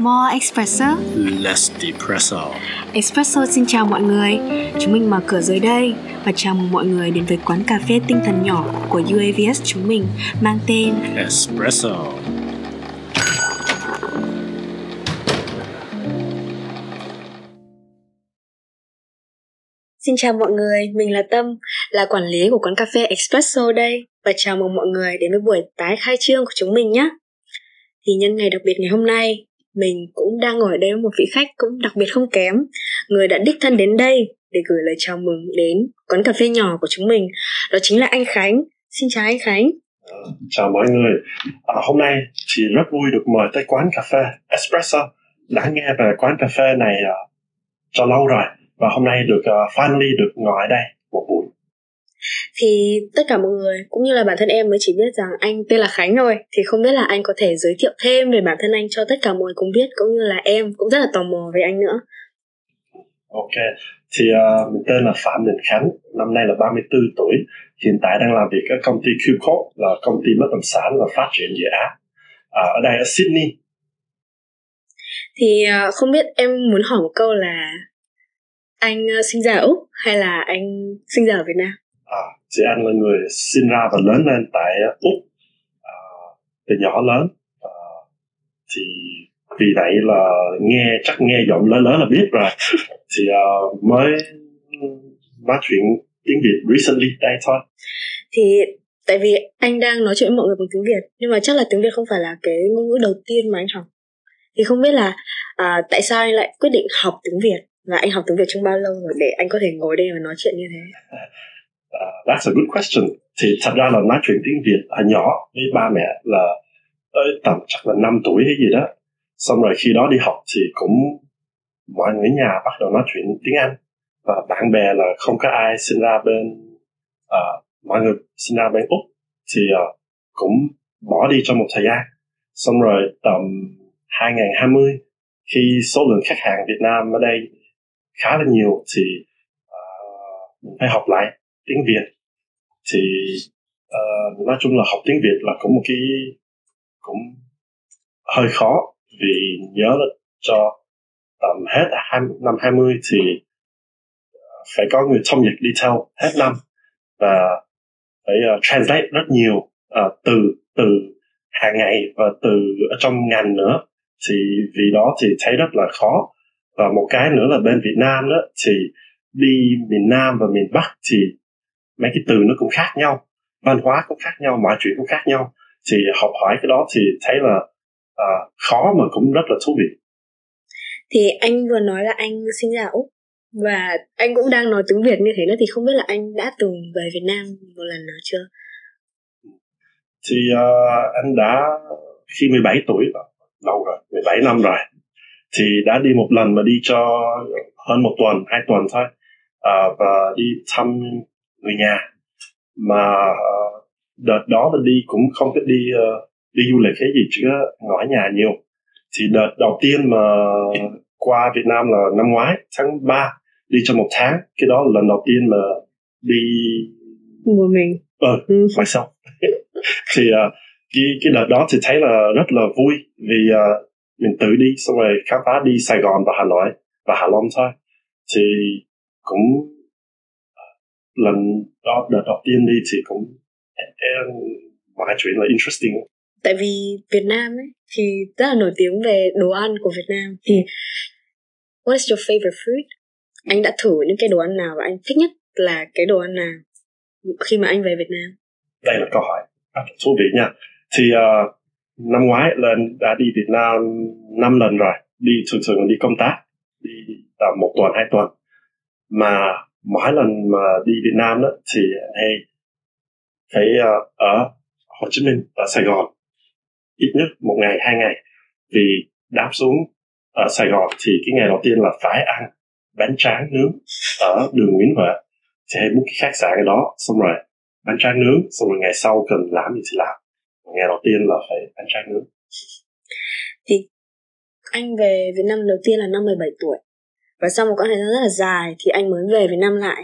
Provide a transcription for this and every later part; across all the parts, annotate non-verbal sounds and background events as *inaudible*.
More espresso. Less depresso. Espresso xin chào mọi người. Chúng mình mở cửa dưới đây và chào mừng mọi người đến với quán cà phê tinh thần nhỏ của UAVS chúng mình mang tên Espresso. Xin chào mọi người, mình là Tâm, là quản lý của quán cà phê Espresso đây và chào mừng mọi người đến với buổi tái khai trương của chúng mình nhé. Thì nhân ngày đặc biệt ngày hôm nay, mình cũng đang ngồi ở đây với một vị khách cũng đặc biệt không kém, người đã đích thân đến đây để gửi lời chào mừng đến quán cà phê nhỏ của chúng mình, đó chính là anh Khánh. Xin chào anh Khánh. Ờ, chào mọi người. À, hôm nay chị rất vui được mời tới quán cà phê Espresso. Đã nghe về quán cà phê này uh, cho lâu rồi và hôm nay được uh, finally được ngồi ở đây một buổi. Thì tất cả mọi người cũng như là bản thân em mới chỉ biết rằng anh tên là Khánh thôi Thì không biết là anh có thể giới thiệu thêm về bản thân anh cho tất cả mọi người cùng biết Cũng như là em cũng rất là tò mò về anh nữa Ok, thì uh, mình tên là Phạm Đình Khánh, năm nay là 34 tuổi, hiện tại đang làm việc ở công ty QCorp là công ty bất động sản và phát triển dự án à, ở đây ở Sydney. Thì uh, không biết em muốn hỏi một câu là anh uh, sinh ra ở Úc hay là anh sinh ra ở Việt Nam? À, thì anh là người sinh ra và lớn lên tại Úc à, từ nhỏ lớn. À, thì vì vậy là nghe chắc nghe giọng lớn lớn là biết rồi. Thì uh, mới nói chuyện tiếng Việt recently đây thôi. Thì tại vì anh đang nói chuyện với mọi người bằng tiếng Việt nhưng mà chắc là tiếng Việt không phải là cái ngôn ngữ đầu tiên mà anh học. Thì không biết là à, tại sao anh lại quyết định học tiếng Việt và anh học tiếng Việt trong bao lâu rồi để anh có thể ngồi đây và nói chuyện như thế *laughs* uh, that's a good question. Thì thật ra là nói chuyện tiếng Việt ở nhỏ với ba mẹ là tới tầm chắc là 5 tuổi hay gì đó. Xong rồi khi đó đi học thì cũng mọi người nhà bắt đầu nói chuyện tiếng Anh. Và bạn bè là không có ai sinh ra bên uh, mọi người sinh ra bên úc thì uh, cũng bỏ đi trong một thời gian. Xong rồi tầm 2020 khi số lượng khách hàng Việt Nam ở đây khá là nhiều thì uh, mình phải học lại tiếng Việt thì uh, nói chung là học tiếng Việt là cũng một cái cũng hơi khó vì nhớ là cho tầm hết năm 20 thì ờ, phải có người thông dịch đi theo hết năm và phải uh, translate rất nhiều uh, từ từ hàng ngày và từ ở trong ngành nữa. Thì vì đó thì thấy rất là khó. Và một cái nữa là bên Việt Nam đó thì đi miền Nam và miền Bắc thì mấy cái từ nó cũng khác nhau văn hóa cũng khác nhau mọi chuyện cũng khác nhau. Thì học hỏi cái đó thì thấy là uh, khó mà cũng rất là thú vị. Thì anh vừa nói là anh sinh ra ở úc và anh cũng đang nói tiếng việt như thế nữa thì không biết là anh đã từng về việt nam một lần nào chưa? Thì uh, anh đã khi 17 tuổi lâu rồi 17 năm rồi thì đã đi một lần mà đi cho hơn một tuần hai tuần thôi. Uh, và đi thăm người nhà. Mà uh, đợt đó là đi cũng không có đi uh, đi du lịch cái gì chứ ngõ nhà nhiều. Thì đợt đầu tiên mà qua Việt Nam là năm ngoái tháng 3 đi cho một tháng. Cái đó là lần đầu tiên mà đi một mình. Ờ ừ. myself *laughs* thì uh, cái cái đợt đó thì thấy là rất là vui vì uh, mình tự đi xong rồi khám phá đi Sài Gòn và Hà Nội và Hà Long thôi. Thì cũng lần đó đợt đầu tiên đi thì cũng em mọi chuyện là interesting. Tại vì Việt Nam ấy thì rất là nổi tiếng về đồ ăn của Việt Nam. Thì what's your favorite food? Anh đã thử những cái đồ ăn nào và anh thích nhất là cái đồ ăn nào khi mà anh về Việt Nam? Đây là câu hỏi rất là thú vị nha. Thì uh, năm ngoái lên đã đi Việt Nam năm lần rồi. Đi thường thường đi công tác đi tầm một tuần hai tuần. Mà mỗi lần mà đi Việt Nam đó, thì hay phải ờ, ở Hồ Chí Minh, ở Sài Gòn. Ít nhất một ngày, hai ngày. Vì đáp xuống ở Sài Gòn thì cái ngày đầu tiên là phải ăn bánh tráng nướng ở đường Nguyễn Huệ. Thì hay book cái khách sạn ở đó, xong rồi bánh tráng nướng, xong rồi ngày sau cần làm gì thì làm. Ngày đầu tiên là phải bánh tráng nướng. Thì anh về Việt Nam đầu tiên là năm 17 tuổi và sau một quãng thời gian rất là dài thì anh mới về Việt Nam lại.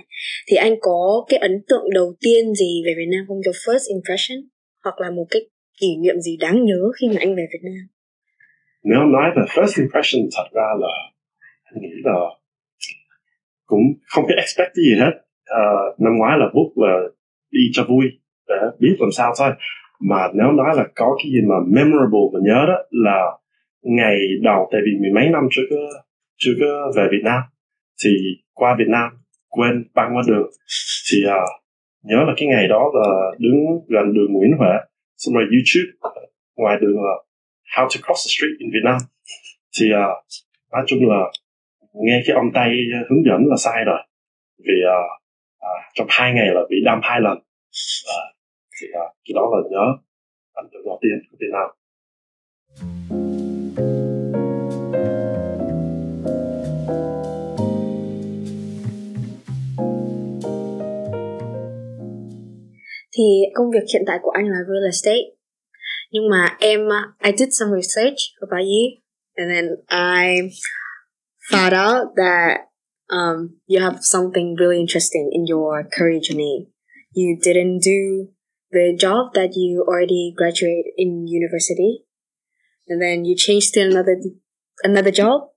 Thì anh có cái ấn tượng đầu tiên gì về Việt Nam không? Your first impression? Hoặc là một cái kỷ niệm gì đáng nhớ khi mà anh về Việt Nam? Nếu nói về first impression thật ra là anh nghĩ là cũng không có expect gì hết. Uh, năm ngoái là book là đi cho vui để biết làm sao thôi. Mà nếu nói là có cái gì mà memorable mà nhớ đó là ngày đầu tại vì mười mấy năm trước chưa có về Việt Nam. Thì qua Việt Nam quên băng qua đường. Thì uh, nhớ là cái ngày đó là đứng gần đường Nguyễn Huệ xong rồi YouTube ngoài đường là How to Cross the Street in Việt Nam. Thì uh, nói chung là nghe cái ông Tây hướng dẫn là sai rồi. Vì uh, uh, trong hai ngày là bị đâm hai lần. Uh, thì uh, cái đó là nhớ ấn tượng đầu tiên của Việt Nam. Thì công việc hiện tại của anh là real estate nhưng mà em I did some research about you and then I found out that um, you have something really interesting in your career journey. You didn't do the job that you already graduated in university, and then you changed to another another job,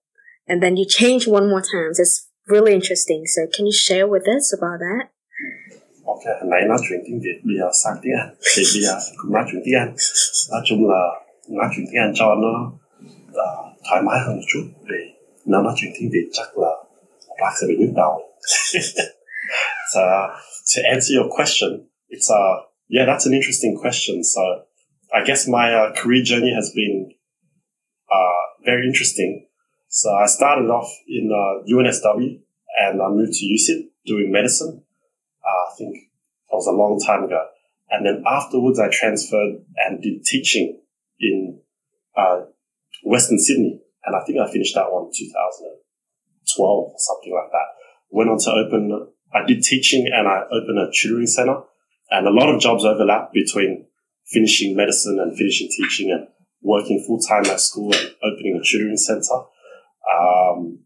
and then you changed one more time. So it's really interesting. So can you share with us about that? Hồi nãy nói chuyện tiếng Việt, bây giờ sang tiếng Anh. *laughs* Thì bây giờ cũng nói chuyện tiếng Anh. Nói chung là nói chuyện tiếng Anh cho nó uh, thoải mái hơn một chút. Vì nếu nói chuyện tiếng Việt chắc là bác sẽ bị nhức đầu. *laughs* so, to answer your question, it's uh, yeah, that's an interesting question. So, I guess my uh, career journey has been uh, very interesting. So, I started off in uh, UNSW and I moved to UCIT doing medicine. Uh, I think that was a long time ago. And then afterwards, I transferred and did teaching in uh, Western Sydney. And I think I finished that one in 2012 or something like that. Went on to open, I did teaching and I opened a tutoring center. And a lot of jobs overlap between finishing medicine and finishing teaching and working full time at school and opening a tutoring center. Um,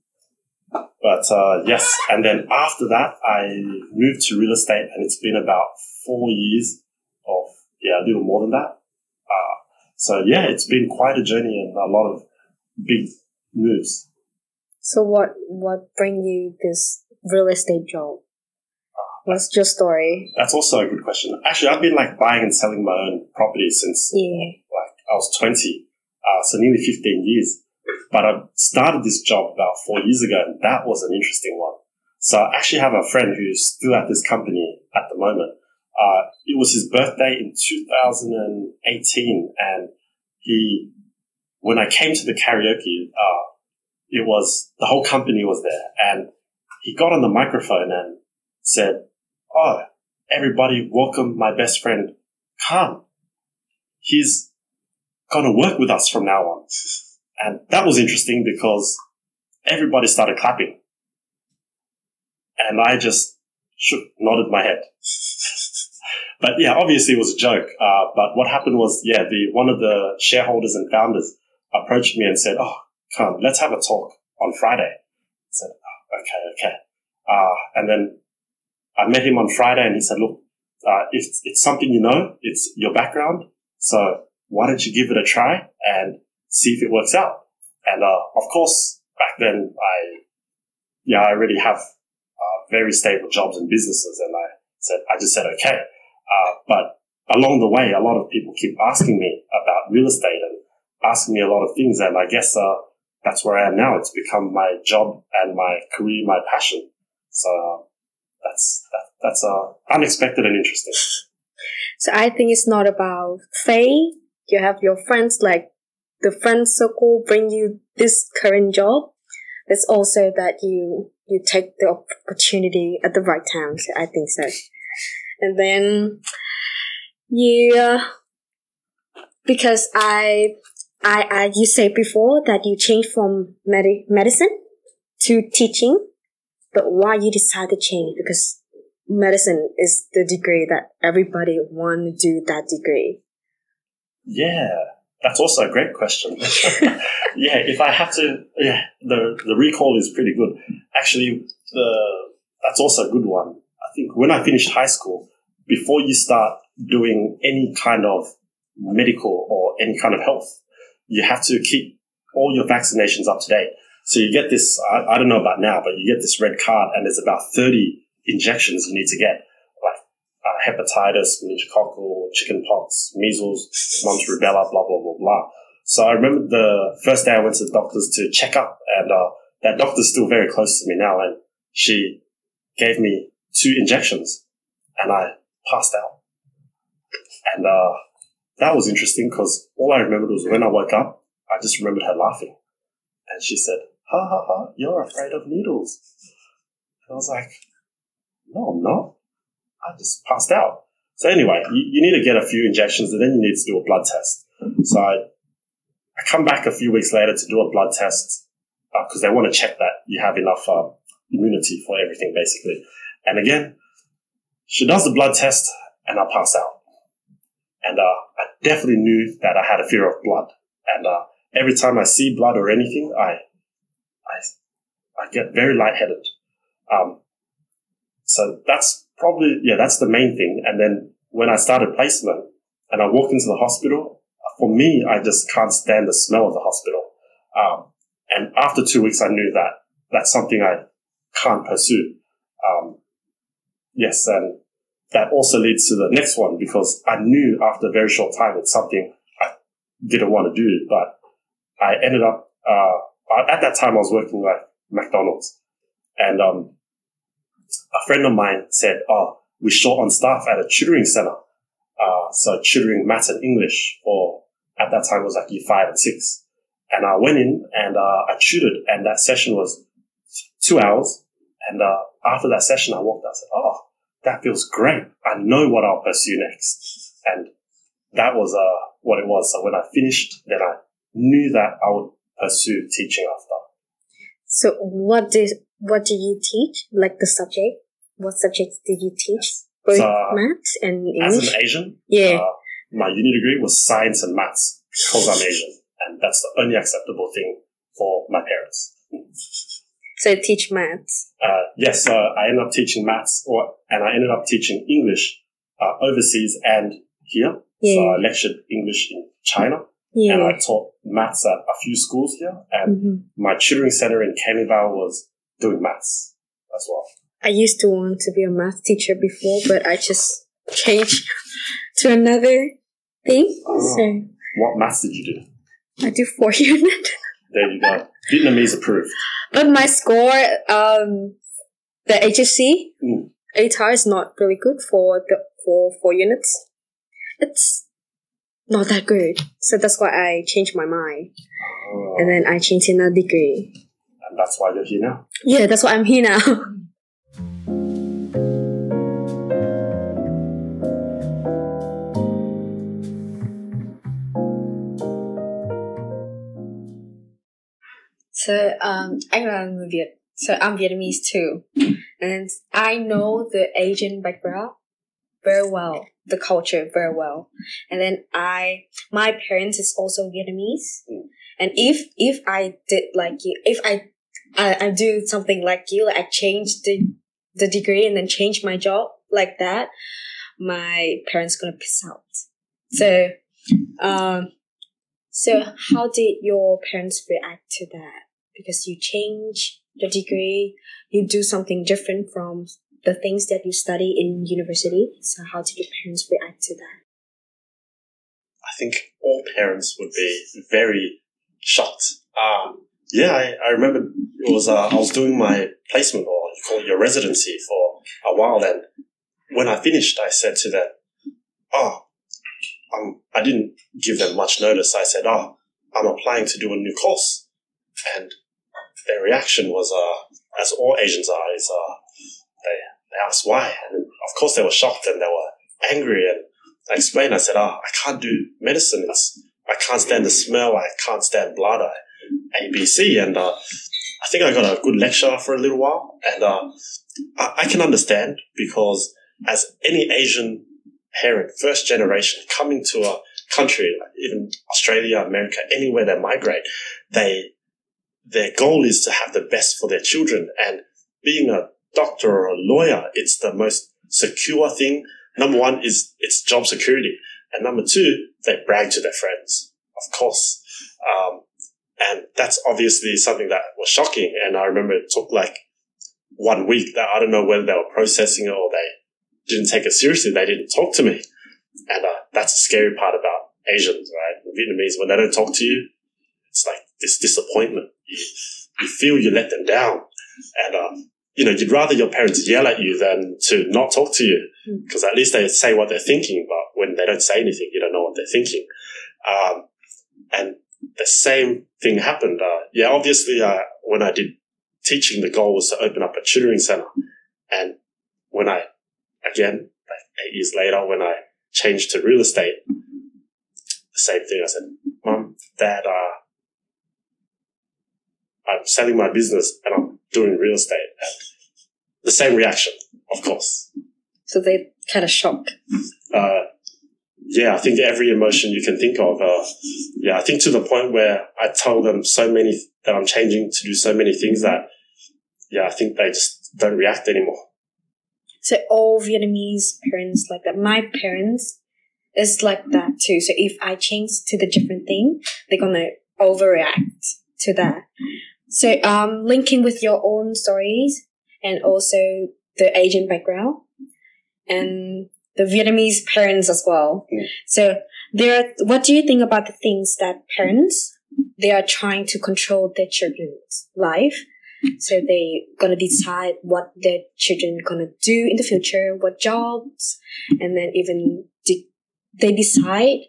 but uh, yes, and then after that, I moved to real estate, and it's been about four years of yeah, a little more than that. Uh, so yeah, it's been quite a journey and a lot of big moves. So what what bring you this real estate job? What's your story? That's also a good question. Actually, I've been like buying and selling my own properties since Yeah. like I was twenty, uh, so nearly fifteen years. But I started this job about four years ago, and that was an interesting one. So I actually have a friend who's still at this company at the moment. Uh, it was his birthday in 2018, and he, when I came to the karaoke, uh, it was the whole company was there, and he got on the microphone and said, "Oh, everybody, welcome my best friend, Khánh. He's gonna work with us from now on." *laughs* And that was interesting because everybody started clapping. And I just shook, nodded my head. *laughs* but yeah, obviously it was a joke. Uh, but what happened was, yeah, the, one of the shareholders and founders approached me and said, Oh, come, let's have a talk on Friday. I said, oh, okay, okay. Uh, and then I met him on Friday and he said, look, uh, if it's something you know, it's your background. So why don't you give it a try and see if it works out. And uh, of course, back then, I yeah, I already have uh, very stable jobs and businesses, and I said I just said okay. Uh, but along the way, a lot of people keep asking me about real estate and asking me a lot of things, and I guess uh, that's where I am now. It's become my job and my career, my passion. So that's that, that's uh, unexpected and interesting. So I think it's not about fame. You have your friends like the friend circle bring you this current job. It's also that you you take the opportunity at the right time. So I think so. And then you uh, because I I I you said before that you changed from med- medicine to teaching, but why you decide to change? Because medicine is the degree that everybody want to do that degree. Yeah, that's also a great question. *laughs* yeah, if I have to, yeah, the the recall is pretty good. Actually, the that's also a good one. I think when I finished high school, before you start doing any kind of medical or any kind of health, you have to keep all your vaccinations up to date. So you get this, I, I don't know about now, but you get this red card and there's about 30 injections you need to get, like uh, hepatitis, meningococcal, chickenpox, measles, *laughs* mumps rubella, blah, blah, blah. So I remember the first day I went to the doctors to check up and, uh, that doctor's still very close to me now and she gave me two injections and I passed out. And, uh, that was interesting because all I remembered was when I woke up, I just remembered her laughing. And she said, ha ha ha, you're afraid of needles. And I was like, no, I'm not. I just passed out. So anyway, you, you need to get a few injections and then you need to do a blood test. So I, come back a few weeks later to do a blood test because uh, they want to check that you have enough uh, immunity for everything, basically. And again, she does the blood test and I pass out. And uh, I definitely knew that I had a fear of blood. And uh, every time I see blood or anything, I, I, I get very lightheaded. Um, so that's probably, yeah, that's the main thing. And then when I started placement and I walk into the hospital, for me, I just can't stand the smell of the hospital. Um, and after two weeks, I knew that that's something I can't pursue. Um, yes. And that also leads to the next one because I knew after a very short time it's something I didn't want to do, but I ended up, uh, at that time I was working at McDonald's and, um, a friend of mine said, Oh, we're short on staff at a tutoring center. Uh, so tutoring maths and English for, at that time was like year five and six. And I went in and, uh, I tutored and that session was two hours. And, uh, after that session, I walked out and said, Oh, that feels great. I know what I'll pursue next. And that was, uh, what it was. So when I finished, then I knew that I would pursue teaching after. So what did what did you teach? Like the subject? What subjects did you teach? Both so, maths and English. As an Asian, yeah, uh, my uni degree was science and maths because I'm Asian, and that's the only acceptable thing for my parents. So you teach maths? Uh, yes, so I ended up teaching maths, or and I ended up teaching English uh, overseas and here. Yeah. So I lectured English in China, yeah. and I taught maths at a few schools here. And mm-hmm. my tutoring center in Canning was doing maths as well. I used to want to be a math teacher before, but I just *laughs* changed to another thing. Oh, so what maths did you do? I do four *laughs* unit. There you go. Vietnamese approved. But my score, um, the HSC, mm. ATAR is not really good for the for four units. It's not that good. So that's why I changed my mind. Oh. And then I changed in a degree. And that's why you're here now? Yeah, that's why I'm here now. *laughs* So um, là người Việt. So I'm Vietnamese too, and I know the Asian background very well, the culture very well. And then I, my parents is also Vietnamese, and if if I did like you, if I I, I do something like you, like I change the the degree and then change my job like that, my parents gonna piss out. So, um, so how did your parents react to that? Because you change the degree, you do something different from the things that you study in university. So how did your parents react to that? I think all parents would be very shocked. Um, yeah, I, I remember it was uh, I was doing my placement or you call it your residency for a while, and when I finished, I said to them, "Oh, um, I didn't give them much notice. I said, "Oh, I'm applying to do a new course," and their reaction was, uh, as all Asians are, is uh, they they asked why, and of course they were shocked and they were angry. And I explained, I said, "Oh, I can't do medicine. It's I can't stand the smell. I can't stand blood. I ABC, and uh, I think I got a good lecture for a little while, and uh, I, I, can understand because as any Asian parent, first generation, coming to a country, even Australia, America, anywhere they migrate, they their goal is to have the best for their children, and being a doctor or a lawyer, it's the most secure thing. Number one is it's job security, and number two, they brag to their friends. Of course, um, And that's obviously something that was shocking. And I remember it took like one week that I don't know whether they were processing it or they didn't take it seriously. They didn't talk to me. And uh, that's the scary part about Asians, right? Vietnamese, when they don't talk to you, it's like this disappointment. You, feel you let them down. And, uh, you know, you'd rather your parents yell at you than to not talk to you because at least they say what they're thinking. But when they don't say anything, you don't know what they're thinking. Um, and the same thing happened. Uh, yeah, obviously, uh, when I did teaching, the goal was to open up a tutoring center. And when I, again, like eight years later, when I changed to real estate, the same thing. I said, Mom, Dad, uh, I'm selling my business and I'm doing real estate. The same reaction, of course. So they kind of shock. Uh, yeah, I think every emotion you can think of. Uh, yeah, I think to the point where I tell them so many that I'm changing to do so many things that, yeah, I think they just don't react anymore. So all Vietnamese parents like that. My parents is like that too. So if I change to the different thing, they're gonna overreact to that. So um, linking with your own stories and also the Asian background and the Vietnamese parents as well. Mm. So there, are, what do you think about the things that parents they are trying to control their children's life? So they gonna decide what their children gonna do in the future, what jobs, and then even de- they decide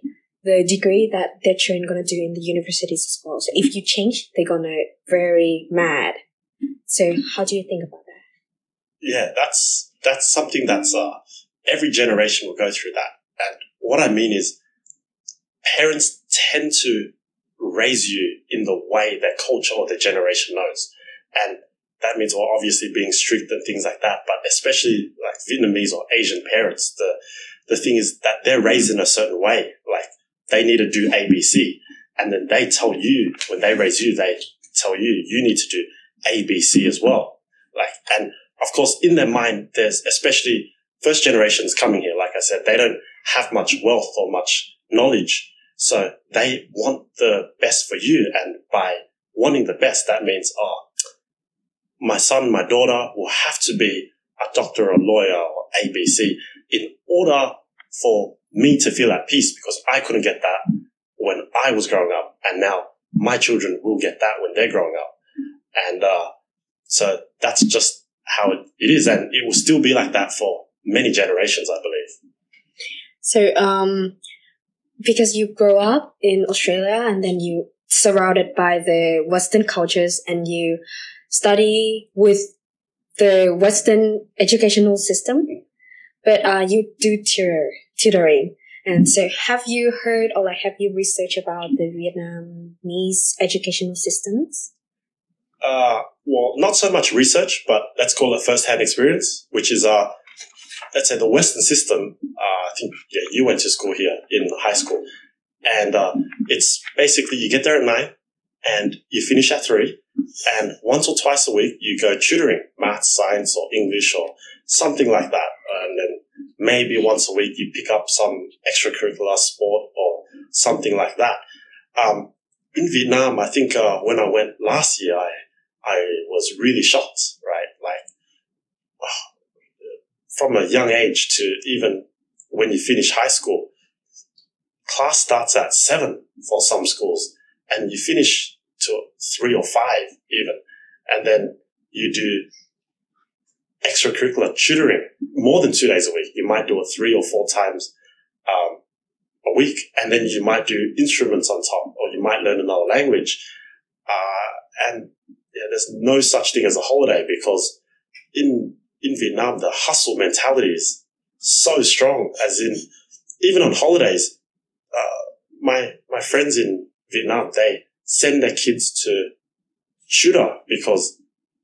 the degree that their children gonna do in the universities as well. So if you change, they're gonna very mad. So how do you think about that? Yeah, that's that's something that's uh, every generation will go through that. And what I mean is, parents tend to raise you in the way their culture or their generation knows, and that means well, obviously being strict and things like that. But especially like Vietnamese or Asian parents, the the thing is that they're raised in a certain way. Like they need to do ABC, and then they tell you when they raise you, they tell you you need to do ABC as well. Like, and of course, in their mind, there's especially first generations coming here. Like I said, they don't have much wealth or much knowledge, so they want the best for you, and by wanting the best, that means oh, my son, my daughter will have to be a doctor, a lawyer, or ABC in order for me to feel at peace because I couldn't get that when I was growing up. And now my children will get that when they're growing up. And, uh, so that's just how it, is. And it will still be like that for many generations, I believe. So, um, because you grow up in Australia and then you surrounded by the Western cultures and you study with the Western educational system, but uh, you do tutor, tutoring. And so have you heard or like have you researched about the Vietnamese educational systems? Uh, well, not so much research, but let's call it first-hand experience, which is, uh, let's say the Western system. Uh, I think yeah, you went to school here in high school, and uh, it's basically you get there at nine, and you finish at three, and once or twice a week you go tutoring, math, science, or English, or something like that, maybe once a week you pick up some extracurricular sport or something like that. Um, in Vietnam, I think uh, when I went last year, I I was really shocked, right? Like from a young age to even when you finish high school, class starts at seven for some schools, and you finish to three or five even, and then you do extracurricular tutoring more than two days a week. You might do it three or four times um, a week, and then you might do instruments on top, or you might learn another language. Uh, and there's no such thing as a holiday because in in Vietnam the hustle mentality is so strong. As in, even on holidays, uh, my my friends in Vietnam they send their kids to tutor because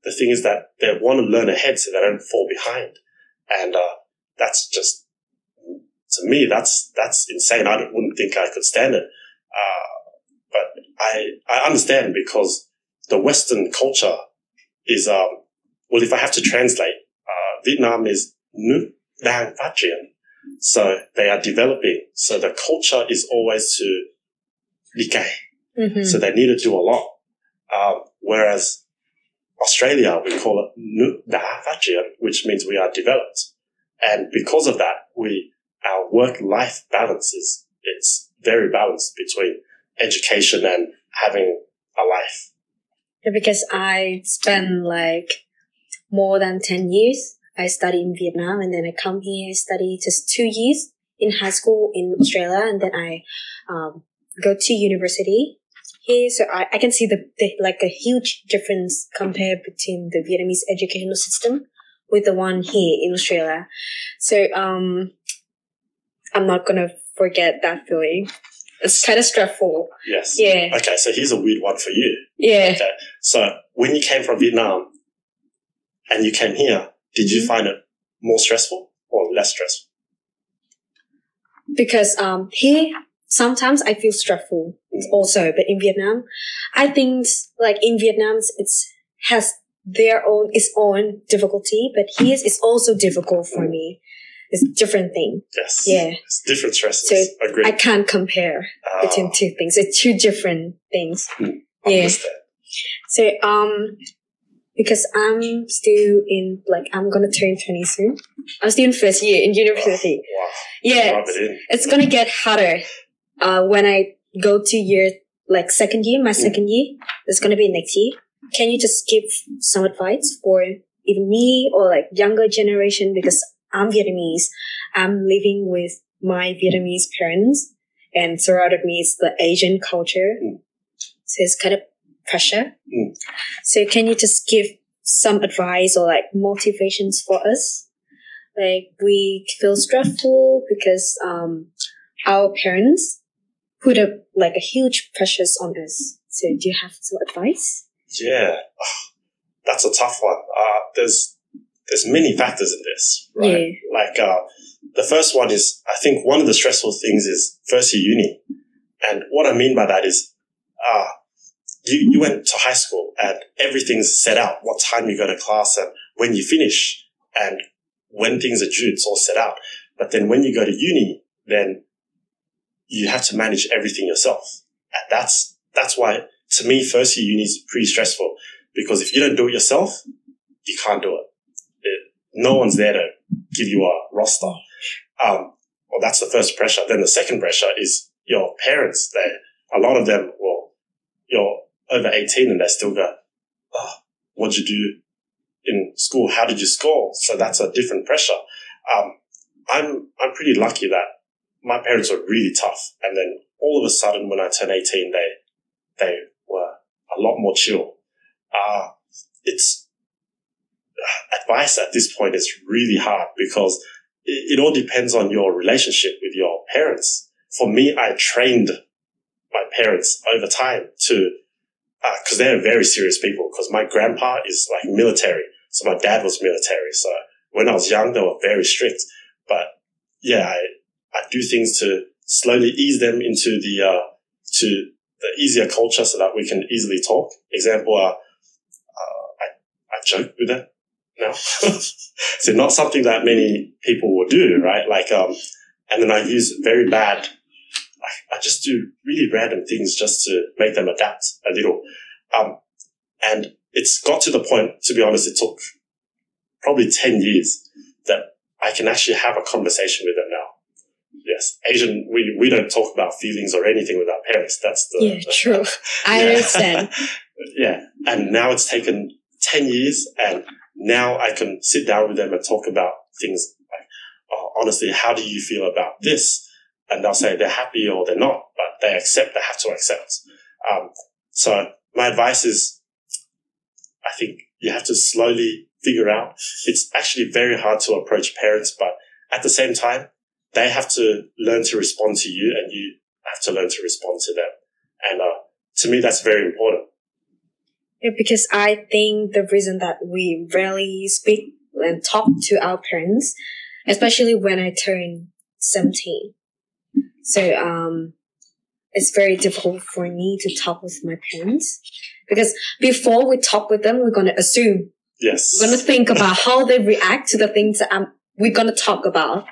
the thing is that they want to learn ahead so they don't fall behind. And, uh, that's just, to me, that's, that's insane. I wouldn't think I could stand it. Uh, but I, I understand because the Western culture is, um, well, if I have to translate, uh, Vietnam is nu đang phát triển. So they are developing. So the culture is always to cày. Mm-hmm. So they need to do a lot. Um, whereas Australia, we call it Phát which means we are developed. And because of that, we, our work-life balance is, it's very balanced between education and having a life. Yeah, because I spent like more than 10 years. I studied in Vietnam and then I come here, study just two years in high school in Australia and then I um, go to university here. So I, I can see the, the like a huge difference compared between the Vietnamese educational system with the one here in Australia. So um, I'm not gonna forget that feeling. It's kind of stressful. Yes. Yeah. Okay, so here's a weird one for you. Yeah. Okay, so when you came from Vietnam and you came here, did you Mhm. find it more stressful or less stressful? because um here sometimes I feel stressful also, but in Vietnam, I think like in Vietnam it's has their own its own difficulty, but here it's also difficult for me. It's different thing. Yes. Yeah. It's different stresses. So Agree. I can't compare Ah, between two things. It's two different things. Hmm. Yeah. So um because I'm still in like I'm gonna turn twenty soon. I'm still in first year in university. Wow. Yeah. It it's gonna get harder uh, when I go to year like second year, my second year. It's gonna be next year. Can you just give some advice for even me or like younger generation because I'm Vietnamese. I'm living with my Vietnamese parents and surrounded me is the Asian culture. Mm. So it's kind of pressure. Mm. So can you just give some advice or like motivations for us? Like we feel stressful because um our parents put up like a huge pressures on us. So do you have some advice? Yeah. That's a tough one. Uh, there's there's many factors in this, right? Like uh, the first one is I think one of the stressful things is first year uni, and what I mean by that is, uh, you you went to high school and everything's set out. What time you go to class and when you finish, and when things are due, it's all set out. But then when you go to uni, then you have to manage everything yourself, and that's that's why to me first year uni is pretty stressful because if you don't do it yourself, you can't do it. it no one's there to give you a roster. Um, well, that's the first pressure. Then the second pressure is your parents. They, a lot of them, well, you're over 18 and they still go, oh, what'd you do in school? How did you score? So that's a different pressure. Um, I'm, I'm pretty lucky that my parents were really tough. And then all of a sudden when I turned 18, they, they were a lot more chill. Uh, it's, advice at this point is really hard because it, it all depends on your relationship with your parents. For me, I trained my parents over time to, because they're very serious people. Because my grandpa is like military, so my dad was military. So when I was young, they were very strict. But yeah, I, I do things to slowly ease them into the uh, to the easier culture so that we can easily talk. Example, uh, uh, I I joke with them now. *laughs* so not something that many people will do, right? Like, um, and then I use very bad, I, I just do really random things just to make them adapt a little. Um, and it's got to the point, to be honest, it took probably 10 years that I can actually have a conversation with them now. Yes. Asian, we, we don't talk about feelings or anything with our parents. That's the, Yeah, *laughs* true. I Yeah. understand. *laughs* yeah. And now it's taken 10 years and now I can sit down with them and talk about things like, oh, honestly, how do you feel about this? And they'll say they're happy or they're not, but they accept, they have to accept. Um, so my advice is, I think you have to slowly figure out. It's actually very hard to approach parents, but at the same time, they have to learn to respond to you and you have to learn to respond to them. And, uh, to me, that's very important. Yeah, because I think the reason that we rarely speak and talk to our parents, especially when I turn 17. So, um, it's very difficult for me to talk with my parents because before we talk with them, we're going to assume, Yes. we're going to think about how they react to the things that I'm, we're going to talk about.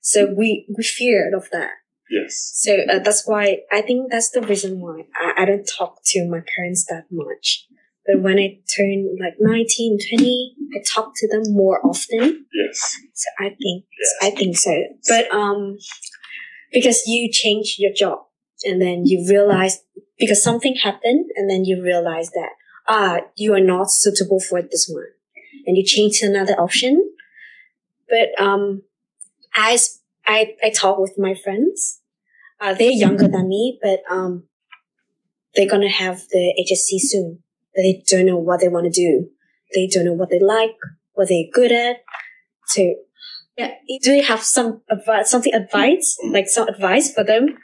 So we, we feared of that. Yes. So uh, that's why I think that's the reason why I, I don't talk to my parents that much. But when I turn like 19, 20, I talk to them more often. Yes. So I think, Yes. I think so. But, um, because you change your job and then you realize, because something happened and then you realize that, ah, you are not suitable for this one. And you change to another option. But, um, as I, I talk with my friends. Uh, they're younger than me, but, um, they're gonna have the HSC soon, but they don't know what they want to do. They don't know what they like, what they're good at. So, yeah, do you have some advice, something advice, like some advice for them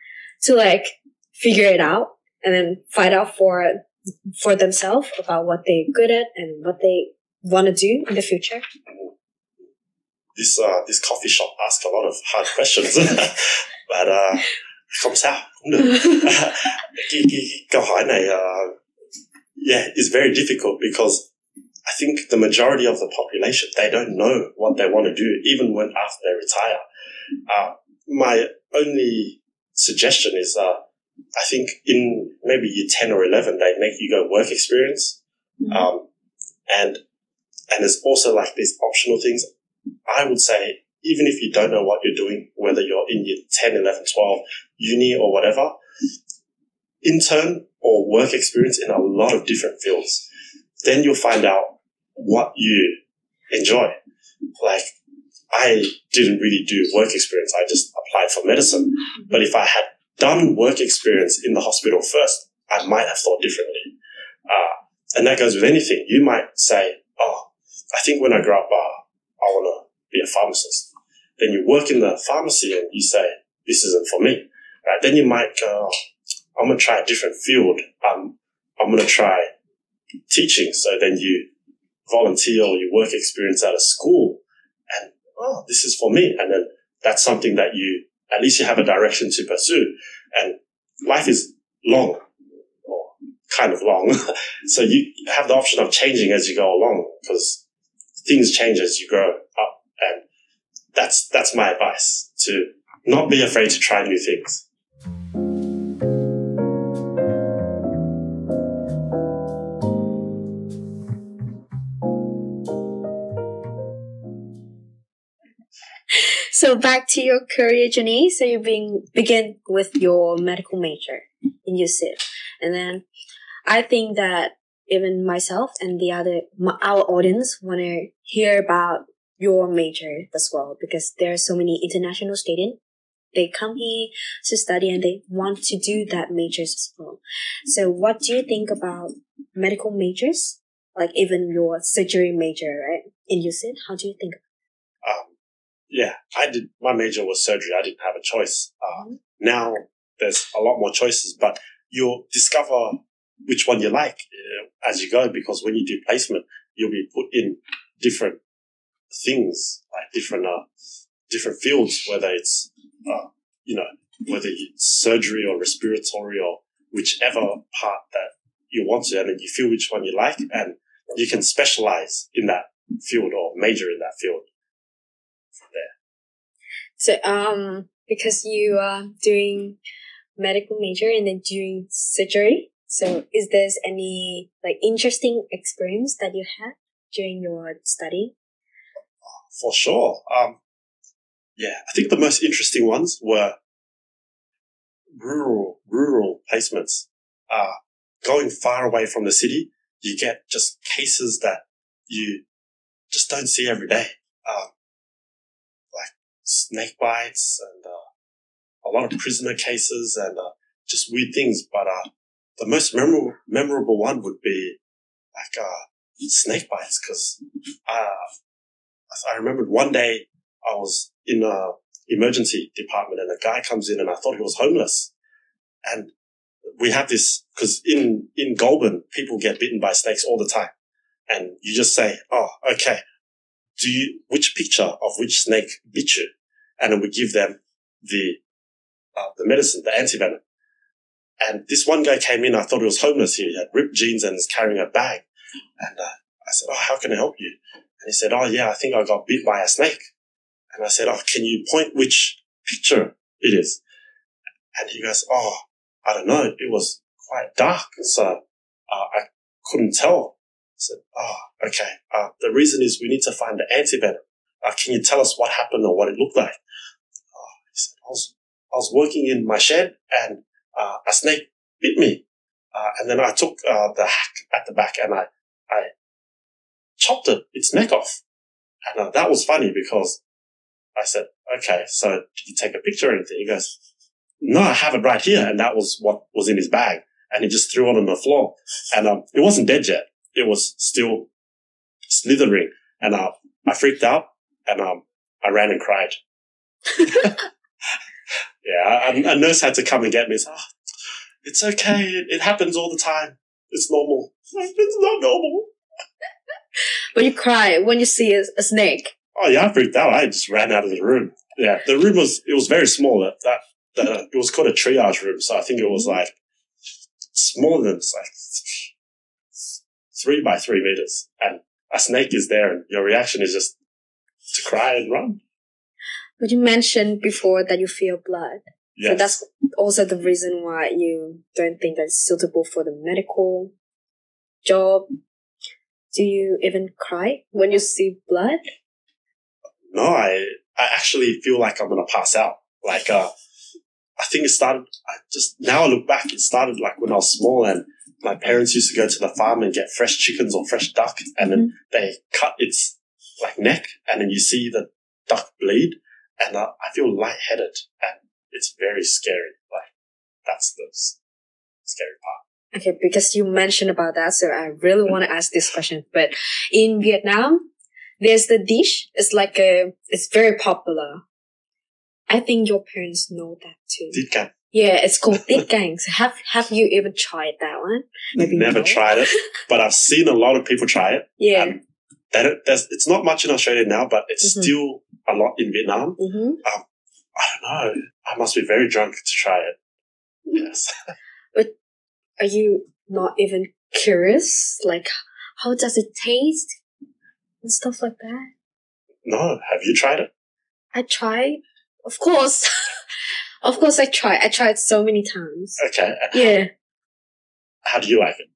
to like figure it out and then find out for for themselves about what they're good at and what they want to do in the future? This uh this coffee shop asks a lot of hard questions. *laughs* but uh không sao, cũng được. cái, cái câu hỏi này uh, yeah, it's very difficult because I think the majority of the population they don't know what they want to do even when after they retire. Uh, my only suggestion is uh, I think in maybe year ten or eleven they make you go work experience, um, and and there's also like these optional things. I would say even if you don't know what you're doing, whether you're in year 10, 11, 12, uni or whatever, intern or work experience in a lot of different fields. Then you'll find out what you enjoy. Like, I didn't really do work experience. I just applied for medicine. But if I had done work experience in the hospital first, I might have thought differently. Uh, and that goes with anything. You might say, oh, I think when I grow up, uh, I want to be a pharmacist. Then you work in the pharmacy and you say, this isn't for me. Right? Then you might go, "Oh, I'm going to try a different field. Um, I'm going to try teaching. So then you volunteer or you work experience at a school and, oh, this is for me. And then that's something that you, at least you have a direction to pursue. And life is long or kind of long. *laughs* so you have the option of changing as you go along because things change as you grow up. And that's, that's my advice to not be afraid to try new things. So back to your career journey. So you being, begin with your medical major in UCIT. And then I think that even myself and the other, my, our audience want to hear about your major as well because there are so many international students. They come here to study and they want to do that majors as well. So what do you think about medical majors? Like even your surgery major, right? In UCIT, how do you think? Um, yeah, I did, my major was surgery. I didn't have a choice. Uh, now there's a lot more choices, but you'll discover which one you like uh, as you go because when you do placement, you'll be put in different things, like different, uh, different fields, whether it's, uh, you know, whether it's surgery or respiratory or whichever part that you want to, and then you feel which one you like, and you can specialize in that field or major in that field from there. So, um, because you are doing medical major and then doing surgery, so is there any like interesting experience that you had during your study? For sure. Um, yeah, I think the most interesting ones were rural, rural placements. Uh, going far away from the city, you get just cases that you just don't see every day. Um, like snake bites and, uh, a lot of prisoner cases and, uh, just weird things. But, uh, the most memorable, memorable one would be like, uh, snake bites because, uh, I remembered one day I was in a emergency department and a guy comes in and I thought he was homeless. And we have this, cause in, in Goulburn, people get bitten by snakes all the time. And you just say, oh, okay. Do you, which picture of which snake bit you? And then we give them the, uh, the medicine, the antivenom. And this one guy came in, I thought he was homeless. He had ripped jeans and was carrying a bag. And uh, I said, oh, how can I help you? And he said, oh yeah, I think I got bit by a snake. And I said, oh, can you point which picture it is? And he goes, oh, I don't know. It was quite dark. So uh, I couldn't tell. I said, oh, okay. Uh, the reason is we need to find the antivenom. Uh, can you tell us what happened or what it looked like? Oh, he said, I was, I was working in my shed and uh, a snake bit me. Uh, and then I took uh, the hack at the back and I, I chopped it, its neck off. And uh, that was funny because I said, okay, so did you take a picture or anything? He goes, no, I have it right here. And that was what was in his bag. And he just threw it on the floor. And um, it wasn't dead yet. It was still slithering. And uh, I freaked out and um, I ran and cried. *laughs* yeah, a, a, nurse had to come and get me. oh, it's okay. It, it happens all the time. It's normal. *laughs* It's not normal. but you cry when you see a, a, snake. Oh yeah, I freaked out. I just ran out of the room. Yeah, the room was it was very small. That that, that it was called a triage room, so I think it was mm-hmm. like smaller than like three by three meters, and a snake is there, and your reaction is just to cry and run. But you mentioned before that you feel blood. Yes. So that's also the reason why you don't think that's suitable for the medical job. Do you even cry when you see blood? No, I I actually feel like I'm gonna pass out. Like uh I think it started I just now I look back, it started like when I was small and my parents used to go to the farm and get fresh chickens or fresh duck and then mm-hmm. they cut its like neck and then you see the duck bleed and uh, I feel lightheaded and it's very scary. Like that's the scary part. Okay, because you mentioned about that, so I really want to ask this question. But in Vietnam, there's the dish. It's like a, it's very popular. I think your parents know that too. Canh. Yeah, it's called tiết canh. So have have you ever tried that one? Maybe never tried it, but I've seen a lot of people try it. Yeah. that it, it's not much in Australia now, but it's mm-hmm. still a lot in Vietnam. Mm-hmm. Um, I don't know. I must be very drunk to try it. Yes. but are you not even curious? Like, how does it taste and stuff like that? No. Have you tried it? I tried. Of course. *laughs* of course I tried. I tried so many times. Okay. Yeah. How, do you like it?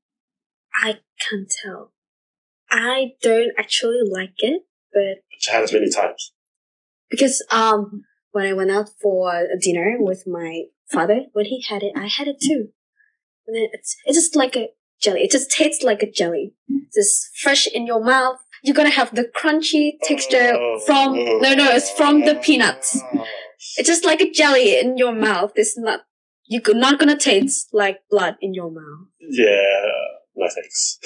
I can't tell. I don't actually like it, but. But you had it many times. Because, um, when I went out for a dinner with my father, when he had it, I had it too. And then it's, it's just like a jelly. It just tastes like a jelly. It's just fresh in your mouth. You're gonna have the crunchy texture from, no, no, it's from the peanuts. It's just like a jelly in your mouth. It's not, you're not gonna taste like blood in your mouth. Yeah, no thanks.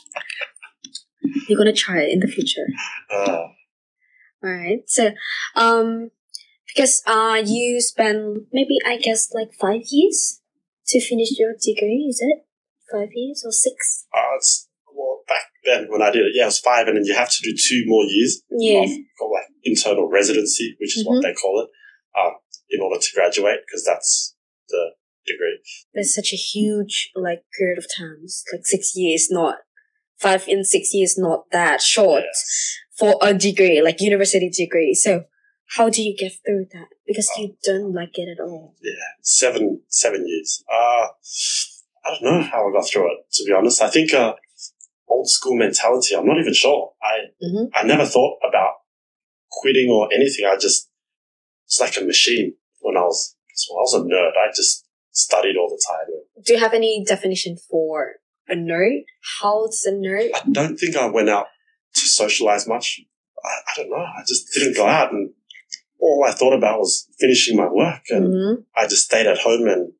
*laughs* you're gonna try it in the future. Uh. *laughs* All right. So, um, because uh, you spent maybe I guess like five years to finish your degree. Is it five years or six? Uh, it's well back then when I did it. Yeah, it was five, and then you have to do two more years. Yeah. Of, of like internal residency, which is mm-hmm. what they call it, um, in order to graduate, because that's the degree. There's such a huge like period of times, like six years, not five in six years, not that short. Yes for a degree, like university degree. So how do you get through that? Because you don't like it at all. Yeah, seven seven years. Uh I don't know how I got through it. To be honest, I think uh, old school mentality. I'm not even sure. I mm-hmm. I never thought about quitting or anything. I just it's like a machine. When I was I was a nerd, I just studied all the time. Do you have any definition for a nerd? How's a nerd? I don't think I went out to socialize much. I, I, don't know. I just didn't go out and all I thought about was finishing my work. And mm-hmm. I just stayed at home and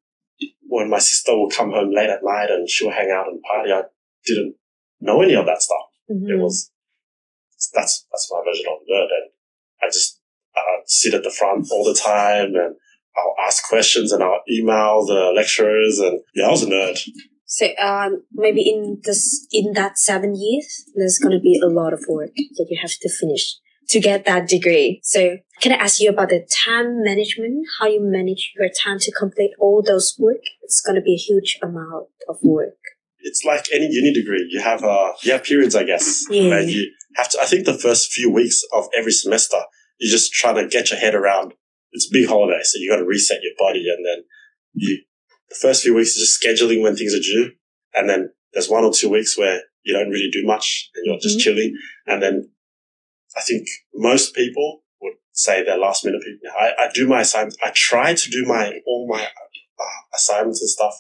when my sister would come home late at night and she'll hang out and party, I didn't know any of that stuff. Mm-hmm. It was, that's, that's my version of nerd. And I just uh, sit at the front all the time and I'll ask questions and I'll email the lecturers and yeah, I was a nerd. So um, maybe in this in that seven years, there's gonna be a lot of work that you have to finish to get that degree. So can I ask you about the time management? How you manage your time to complete all those work? It's gonna be a huge amount of work. It's like any uni degree. You have uh you have periods, I guess, yeah. you have to. I think the first few weeks of every semester, you're just trying to get your head around it's a big holiday, so you got to reset your body, and then you the first few weeks is just scheduling when things are due, and then there's one or two weeks where you don't really do much and you're just Mhm. chilling, and then I think most people would say they're last minute people. I, I do my assignments. I try to do my all my uh, assignments and stuff,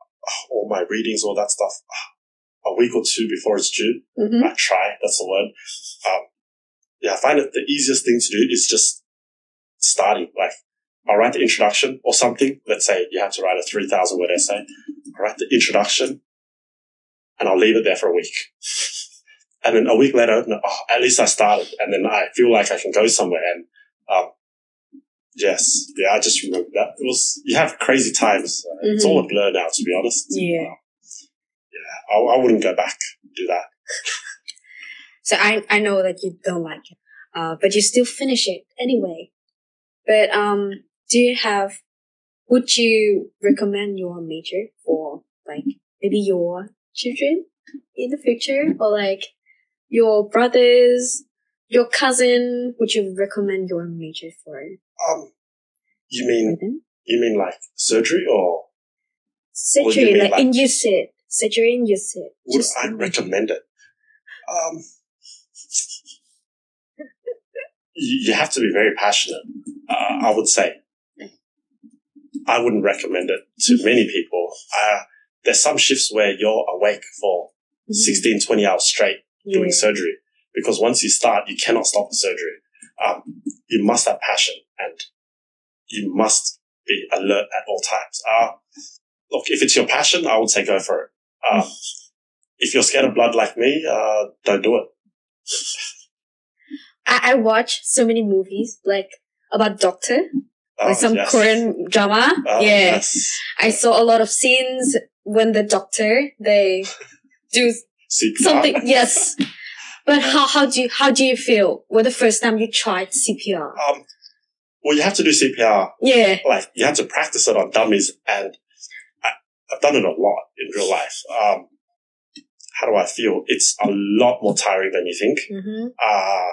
uh, all my readings, all that stuff, uh, a week or two before it's due. hmm I try. That's the word. Um, yeah, I find that the easiest thing to do is just starting. Like, I'll write the introduction or something. Let's say you have to write a 3,000 word essay. I'll write the introduction and I'll leave it there for a week. *laughs* And then a week later, no, oh, at least I started. And then I feel like I can go somewhere. And, um, yes, yeah, I just remember that. It was, you have crazy times. Uh, It's all a blur now, to be honest. Yeah. Um, yeah, I, I wouldn't go back and do that. *laughs* So I I know that you don't like it, uh, but you still finish it anyway. But um, do you have? Would you recommend your major for like maybe your children in the future, or like your brothers, your cousin? Would you recommend your major for Um, you mean you mean like surgery or Surgery, mean like, like- in USIT, surgery in USIT. would Just I recommend it? Um, you, you have to be very passionate. Uh, I would say I wouldn't recommend it to many people. Uh, there's some shifts where you're awake for Mhm. 16, 20 hours straight doing surgery because once you start, you cannot stop the surgery. Um, you must have passion and you must be alert at all times. Uh, look, if it's your passion, I would say go for it. Um, if you're scared of blood like me, uh, don't do it. I, I watch so many movies like about doctor, Oh, like some yes. Korean drama. Oh, yeah, yes. I saw a lot of scenes when the doctor they do something. *laughs* yes, but how how do you how do you feel when the first time you tried CPR? Um, well, you have to do CPR. Yeah, Like, you have to practice it on dummies, and I, I've done it a lot in real life. Um, how do I feel? It's a lot more tiring than you think. mm-hmm. uh,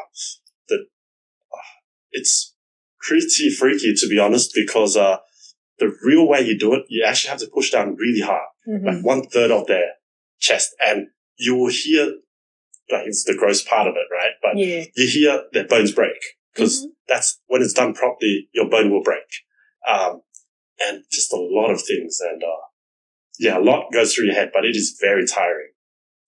the, uh, it's pretty freaky to be honest because, uh, the real way you do it, you actually have to push down really hard, Mm-hmm. like one third of their chest and you will hear, like it's the gross part of it, right? But yeah, you hear their bones break because Mhm. that's when it's done properly, your bone will break. Um, and just a lot of things. And, uh, yeah, a lot goes through your head, but it is very tiring.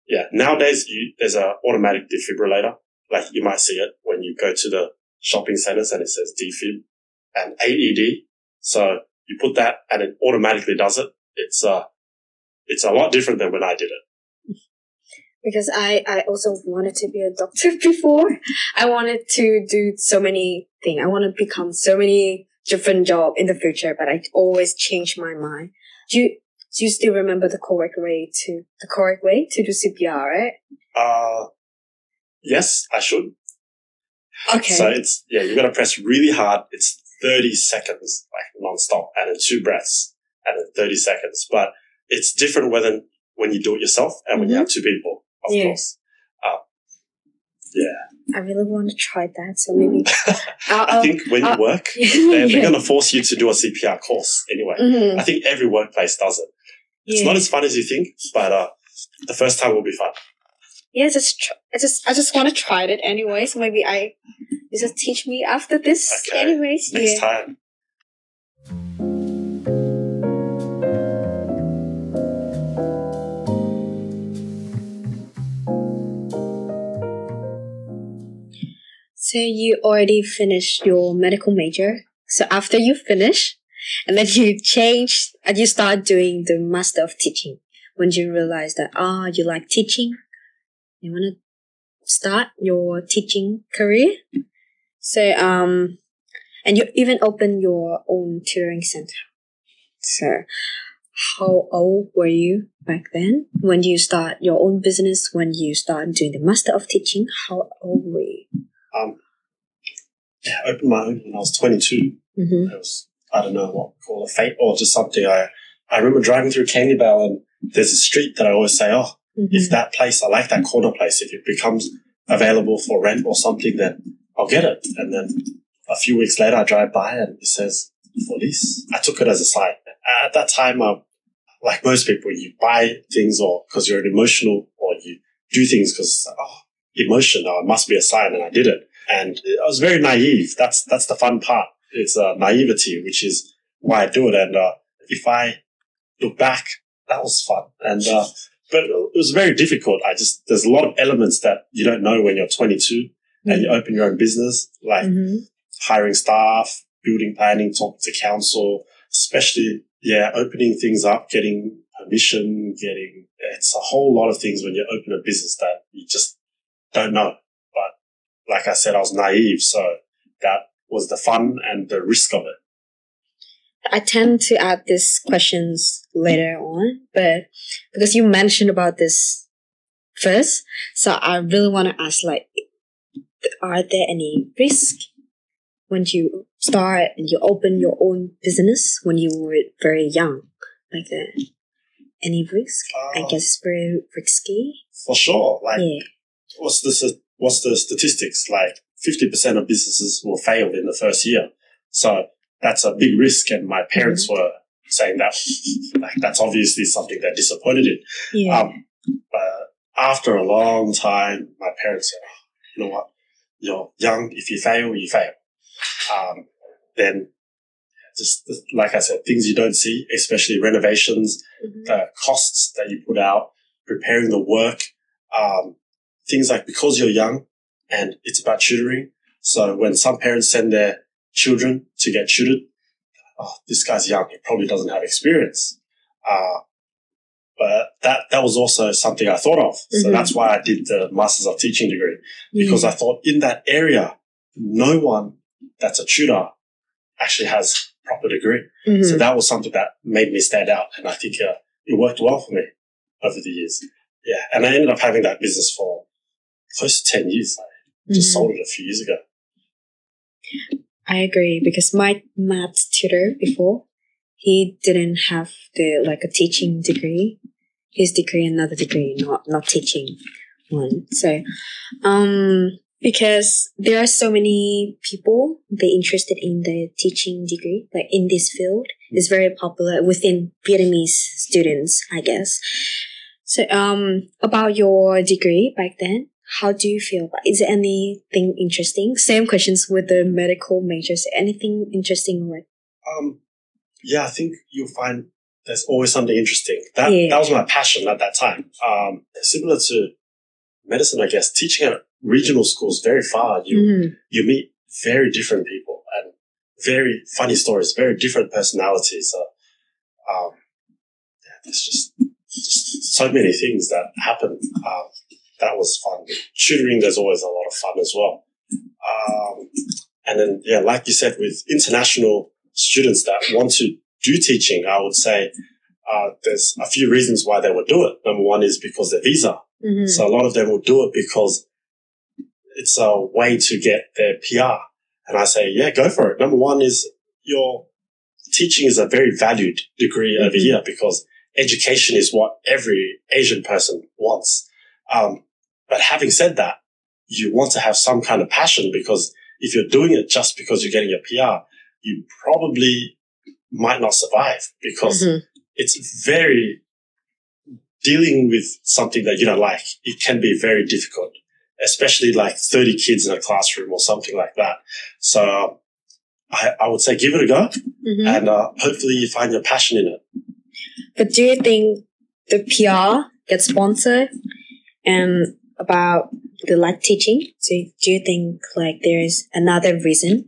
Yeah. Nowadays, you, there's an automatic defibrillator. Like you might see it when you go to the shopping centers and it says defib and AED. So you put that and it automatically does it. It's, uh, it's a lot different than when I did it. because I I also wanted to be a doctor *laughs* before. I wanted to do so many things. I want to become so many different job in the future, but I always change my mind. Do you do you still remember the correct way to the correct way to do CPR? Right? Uh, yes, I should. Okay. So it's, yeah, you've gotta press really hard. It's 30 seconds, like non-stop, and then two breaths, and then 30 seconds. But it's different whether when you do it yourself and when you Mhm. have two people, of Yes. course. Um, yeah. I really want to try that. So maybe I'll, *laughs* I think when you uh, work, *laughs* they're, they're gonna force you to do a CPR course anyway. Mhm. I think every workplace does it. It's Yeah. not as fun as you think, but, uh, the first time will be fun. Yeah, just tr- I just I just want to try it anyway. So maybe I you just teach me after this. Okay. Anyways, Next yeah. time. So you already finished your medical major. So after you finish, and then *laughs* you change and you start doing the master of teaching. When you realize that ah you like teaching, you want to start your teaching career. So um, and you even open your own tutoring center. So how old were you back then when you start your own business? When you start doing the master of teaching, how old were you? Um, I opened my own when I was 22. Mm-hmm. it was I don't know what call it fate or just something. I I remember driving through Canley Vale and there's a street that I always say, oh, if that place, I like that corner place. If it becomes available for rent or something, then I'll get it. And then a few weeks later, I drive by and it says for police. I took it as a sign. At that time, um, like most people, you buy things or because you're an emotional or you do things because, oh, emotion, oh, it must be a sign. And I did it. And I was very naive. That's, that's the fun part. It's uh, naivety, which is why I do it. And, uh, if I look back, that was fun. And, uh, but it was very difficult. I just, there's a lot of elements that you don't know when you're 22 mm-hmm. and you open your own business, like mm-hmm. hiring staff, building planning, talking to council, especially, yeah, opening things up, getting permission, getting, it's a whole lot of things when you open a business that you just don't know. But like I said, I was naive. So that was the fun and the risk of it. I tend to add these questions later on, but because you mentioned about this first, so I really want to ask like, are there any risk when you start and you open your own business when you were very young, like that? Any risk? Uh, I guess it's very risky. For sure. Like, yeah. what's the what's the statistics? Like, fifty percent of businesses will fail in the first year. So that's a big risk. And my parents mm-hmm. were saying that like, that's obviously something they're disappointed in. Yeah. Um, but after a long time, my parents said, oh, you know what? You're young. If you fail, you fail. Um, then just like I said, things you don't see, especially renovations, mm-hmm. the costs that you put out, preparing the work, um, things like because you're young and it's about tutoring. So when some parents send their children to get tutored. Oh, this guy's young. He probably doesn't have experience. Uh, but that, that was also something I thought of. Mm-hmm. So that's why I did the Masters of Teaching degree because mm-hmm. I thought in that area, no one that's a tutor actually has proper degree. Mm-hmm. So that was something that made me stand out. And I think uh, it worked well for me over the years. Yeah. And I ended up having that business for close to 10 years. I just mm-hmm. sold it a few years ago. I agree because my math tutor before, he didn't have the like a teaching degree. His degree another degree, not not teaching one. So, um, because there are so many people they interested in the teaching degree, like in this field, it's very popular within Vietnamese students, I guess. So, um, about your degree back then, how do you feel? Is there anything interesting? Same questions with the medical majors. Anything interesting? Like, um, yeah, I think you'll find there's always something interesting. That yeah. that was my passion at that time. Um, similar to medicine, I guess. Teaching at regional schools very far, you mm. you meet very different people and very funny stories, very different personalities. So, um, yeah, there's just, just so many things that happen. Um, that was fun. Tutoring, there's always a lot of fun as well. Um, and then, yeah, like you said, with international students that want to do teaching, I would say uh, there's a few reasons why they would do it. Number one is because their visa. Mm-hmm. So a lot of them will do it because it's a way to get their PR. And I say, yeah, go for it. Number one is your teaching is a very valued degree mm-hmm. over here because education is what every Asian person wants. Um, but having said that, you want to have some kind of passion because if you're doing it just because you're getting a PR, you probably might not survive because mm-hmm. it's very dealing with something that you don't like. It can be very difficult, especially like 30 kids in a classroom or something like that. So I, I would say give it a go mm-hmm. and uh, hopefully you find your passion in it. But do you think the PR gets sponsored and about the like teaching. So do you think like there's another reason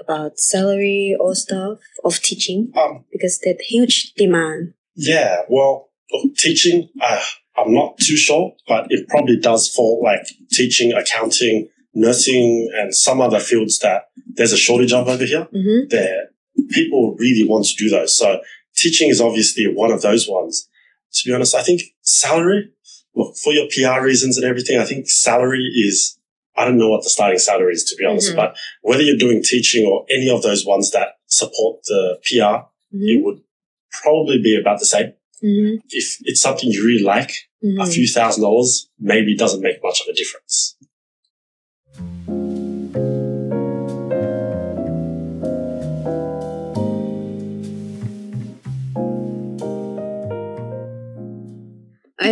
about salary or stuff of teaching? Um, because there's huge demand. Yeah, well, teaching, uh, I'm not too sure, but it probably does fall like teaching, accounting, nursing, and some other fields that there's a shortage of over here. Mm-hmm. There, people really want to do those. So teaching is obviously one of those ones. To be honest, I think salary look, for your PR reasons and everything, I think salary is, I don't know what the starting salary is, to be honest, mm-hmm. but whether you're doing teaching or any of those ones that support the PR, mm-hmm. it would probably be about the same. Mm-hmm. If it's something you really like, a mm-hmm. few thousand dollars maybe doesn't make much of a difference.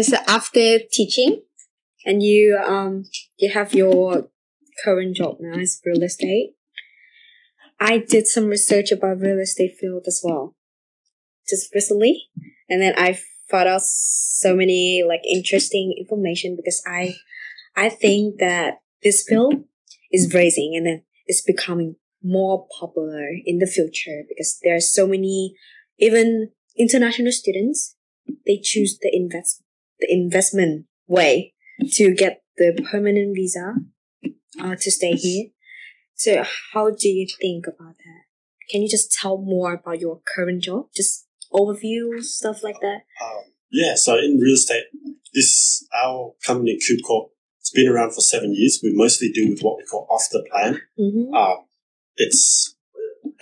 So after teaching, and you um you have your current job now as real estate. I did some research about real estate field as well, just recently, and then I found out so many like interesting information because I I think that this field is rising and then it's becoming more popular in the future because there are so many even international students they choose the invest the investment way to get the permanent visa uh, to stay here. So how do you think about that? Can you just tell more about your current job? Just overview stuff like that. Um, yeah, so in real estate, this our company Cubecorp. It's been around for seven years. We mostly do with what we call off the plan. Mm-hmm. Um, it's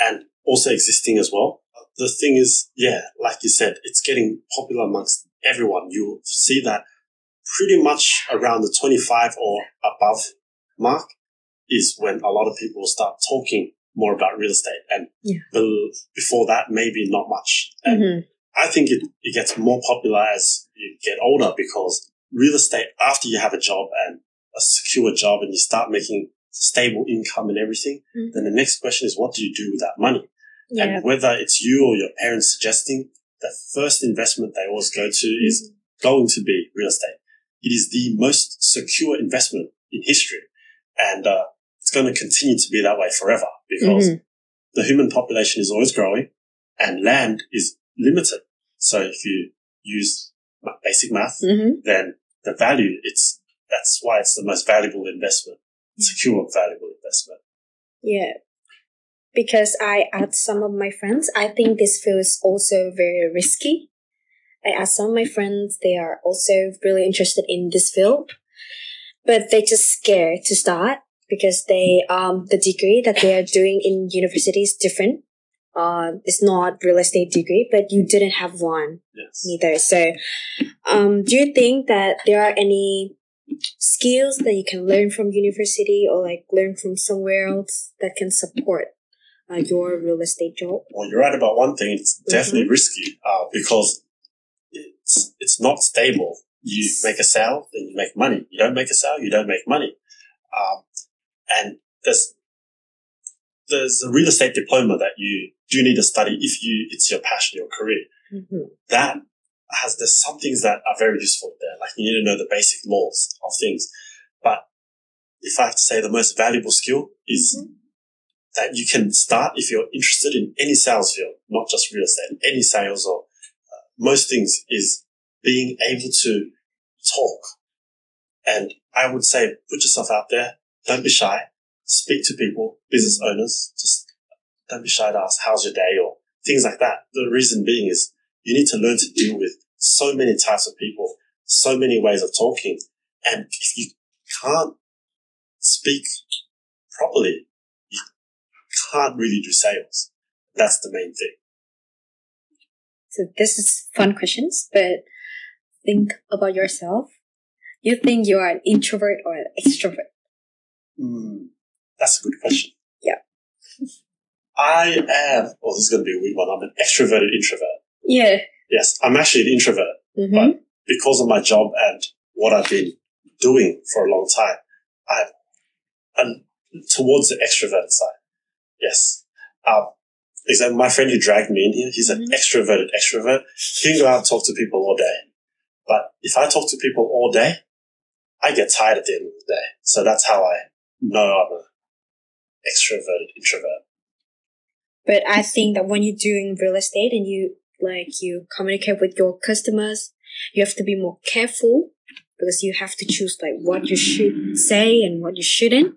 and also existing as well. The thing is, yeah, like you said, it's getting popular amongst everyone. You see that pretty much around the 25 or above mark is when a lot of people start talking more about real estate. And Yeah. before that, maybe not much. And Mm-hmm. I think it, it gets more popular as you get older because real estate, after you have a job and a secure job and you start making stable income and everything, Mhm. then the next question is what do you do with that money? Yeah. And whether it's you or your parents suggesting, the first investment they always go to is Mm-hmm. going to be real estate. It is the most secure investment in history. And uh, it's going to continue to be that way forever because Mhm. the human population is always growing and land is limited. So if you use basic math, Mm-hmm. then the value, it's, that's why it's the most valuable investment, secure, valuable investment. Yeah. Because I asked some of my friends, I think this field is also very risky. I asked some of my friends, they are also really interested in this field, but they're just scared to start because they, um, the degree that they are doing in university is different. Uh, it's not real estate degree, but you didn't have one Yes. neither. So, um, do you think that there are any skills that you can learn from university or like learn from somewhere else that can support uh, your real estate job? Well, you're right about one thing. It's definitely risky uh, because it's it's not stable. You make a sale, then you make money. You don't make a sale, you don't make money. Um, and there's there's a real estate diploma that you do need to study if you it's your passion, your career. Mm-hmm. That has there's some things that are very useful there. Like you need to know the basic laws of things. But if I have to say the most valuable skill is that you can start if you're interested in any sales field, not just real estate, any sales or uh, most things is being able to talk. And I would say put yourself out there. Don't be shy. Speak to people, business owners. Just don't be shy to ask, how's your day or things like that. The reason being is you need to learn to deal with so many types of people, so many ways of talking. And if you can't speak properly, can't really do sales. That's the main thing. So this is fun questions, but think about yourself. You think you are an introvert or an extrovert? Hmm, that's a good question. Yeah. *laughs* I am, well, this is going to be a weird one. I'm an extroverted introvert. Yeah. Yes, I'm actually an introvert Mm-hmm. But- because of my job and what I've been doing for a long time. I'm, I'm towards the extroverted side. Yes. Um, example, my friend who dragged me in here, he's an Mhm. extroverted extrovert. He can go out and talk to people all day. But if I talk to people all day, I get tired at the end of the day. So that's how I know I'm an extroverted introvert. But I think that when you're doing real estate and you like you communicate with your customers, you have to be more careful because you have to choose like what you should say and what you shouldn't.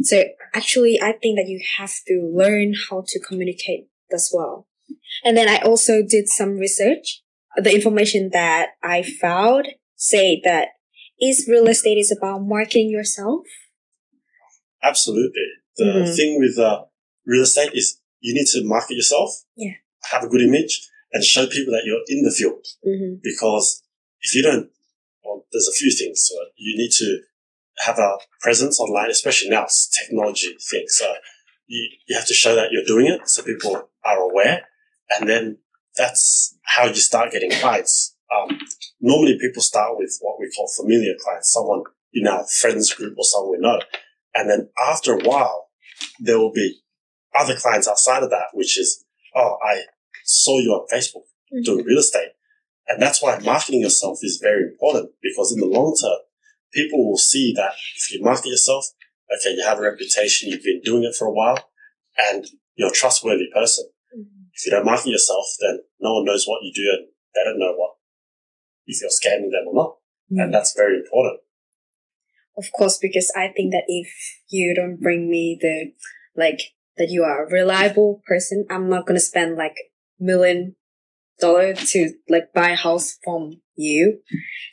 So actually, I think that you have to learn how to communicate as well. And then I also did some research. The information that I found say that is real estate is about marketing yourself. Absolutely. The Mhm. thing with uh, real estate is you need to market yourself, Yeah. have a good image, and show people that you're in the field. Mm-hmm. Because if you don't, well, there's a few things. So you need to have a presence online, especially now, it's technology thing. So you, you have to show that you're doing it so people are aware. And then that's how you start getting clients um, normally people start with what we call familiar clients, someone in our friends group or someone we know. And then after a while, there will be other clients outside of that, which is, oh, I saw you on Facebook Mm-hmm. doing real estate. And that's why marketing yourself is very important because in the long term, people will see that if you market yourself, okay, you have a reputation, you've been doing it for a while, and you're a trustworthy person. Mhm. If you don't market yourself, then no one knows what you do and they don't know what, if you're scamming them or not. And that's very important. of course because i think that if you don't bring me the like that you are a reliable person i'm not gonna spend like million dollar to like buy a house from you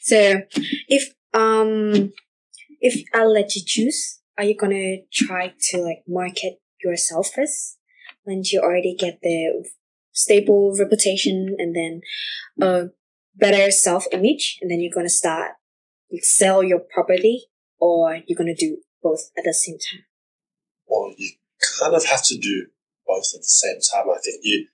so if um if i'll let you choose are you gonna try to like market yourself first once you already get the stable reputation and then a better self image and then you're gonna start sell your property or you're gonna do both at the same time. Well, you kind of have to do both at the same time. I think you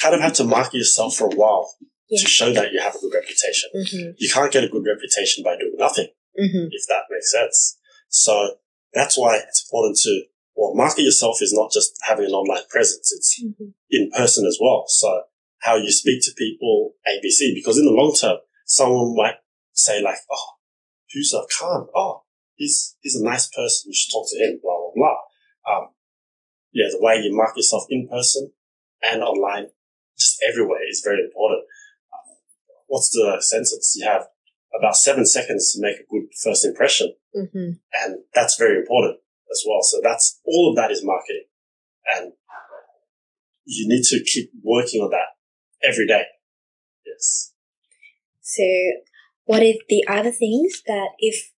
kind of have to market yourself for a while Yeah. to show that you have a good reputation. Mm-hmm. You can't get a good reputation by doing nothing. Mm-hmm. if that makes sense. So that's why it's important to, well, market yourself is not just having an online presence, it's Mm-hmm. in person as well. So how you speak to people, ABC, because in the long term, someone might say like, oh, who's a Khánh? Oh, he's, he's a nice person. You should talk to him, blah, blah, blah. Um, yeah, the way you market yourself in person and online, just everywhere is very important. What's the sentence you have? About seven seconds to make a good first impression. Mm-hmm. And that's very important as well. So that's all of that is marketing. And you need to keep working on that every day. Yes. So what if the other things that if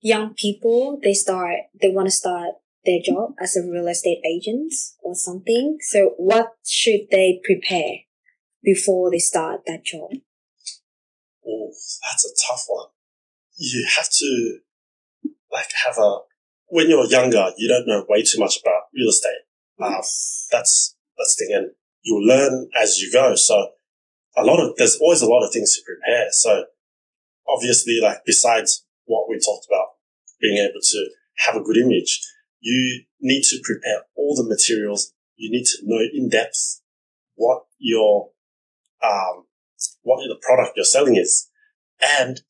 young people they start they want to start their job as a real estate agent or something. So what should they prepare before they start that job? Oh, that's a tough one. You have to like have a, when you're younger, you don't know way too much about real estate. Yes. that's, that's the thing. And you learn as you go. So a lot of, there's always a lot of things to prepare. So obviously, like besides what we talked about, being able to have a good image, you need to prepare all the materials. You need to know in depth what your, um, what the product you're selling is. And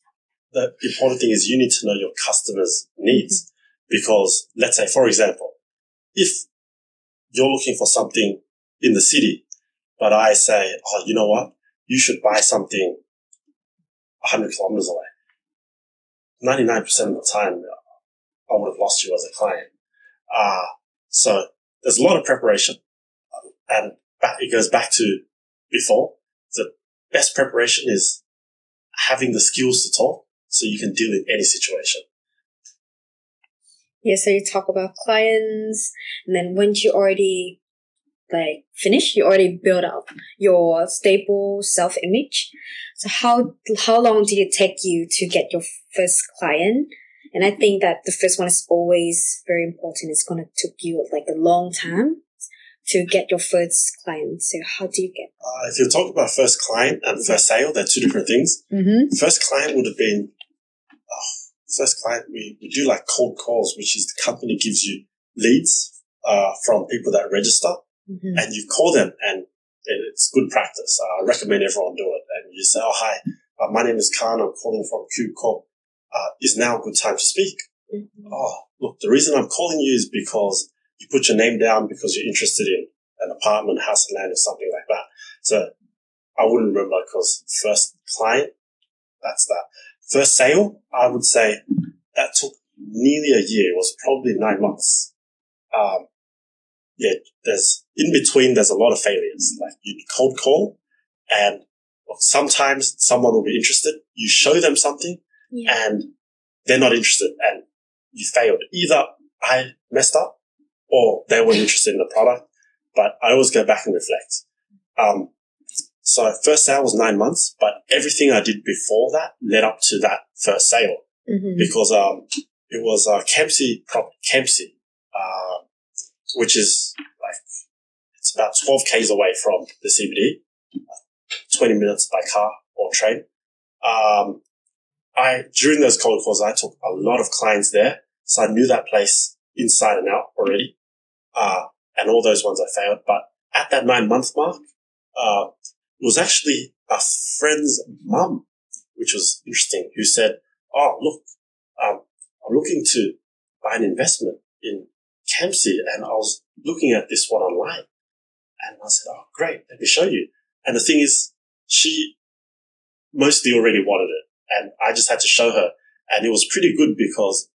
the important thing is you need to know your customers' needs. Because let's say, for example, if you're looking for something in the city, but I say, oh, you know what? You should buy something 100 kilometers away. 99% of the time, I would have lost you as a client. Uh, so there's a lot of preparation. And it goes back to before. Best preparation is having the skills to talk so you can deal in any situation. Yeah, so you talk about clients, and then once you already like finish, you already build up your stable self image. So how how long did it take you to get your first client? And I think that the first one is always very important. It's gonna took you like a long time to get your first client. So how do you get? Uh, if you're talking about first client and first sale, they're two different things. Mm-hmm. First client would have been, oh, first client, we, we do like cold calls, which is the company gives you leads uh, from people that register Mm-hmm. and you call them and it's good practice. Uh, I recommend everyone do it. And you say, oh, hi, uh, my name is Khánh. I'm calling from Cubecorp. Uh, is now a good time to speak? Mm-hmm. Oh, look, the reason I'm calling you is because you put your name down because you're interested in an apartment, house and land or something like that. So I wouldn't remember because first client, that's that. First sale, I would say that took nearly a year. It was probably nine months. Um, yeah, there's in between, there's a lot of failures. Like you cold call and sometimes someone will be interested. You show them something Yeah. and they're not interested and you failed. Either I messed up or they weren't interested in the product, but I always go back and reflect. Um, so first sale was nine months, but everything I did before that led up to that first sale Mm-hmm. because, um, it was, uh, Campsie, prop, Campsie, uh, which is like, it's about 12 Ks away from the CBD, 20 minutes by car or train. Um, I during those cold calls, I took a lot of clients there, so I knew that place inside and out already. Uh, and all those ones I failed, but at that nine month mark, uh, it was actually a friend's mum, which was interesting, who said, "Oh, look, um, I'm looking to buy an investment in Campsie, and I was looking at this one online, and I said, "Oh, great, let me show you." And the thing is, she mostly already wanted it, and I just had to show her, and it was pretty good because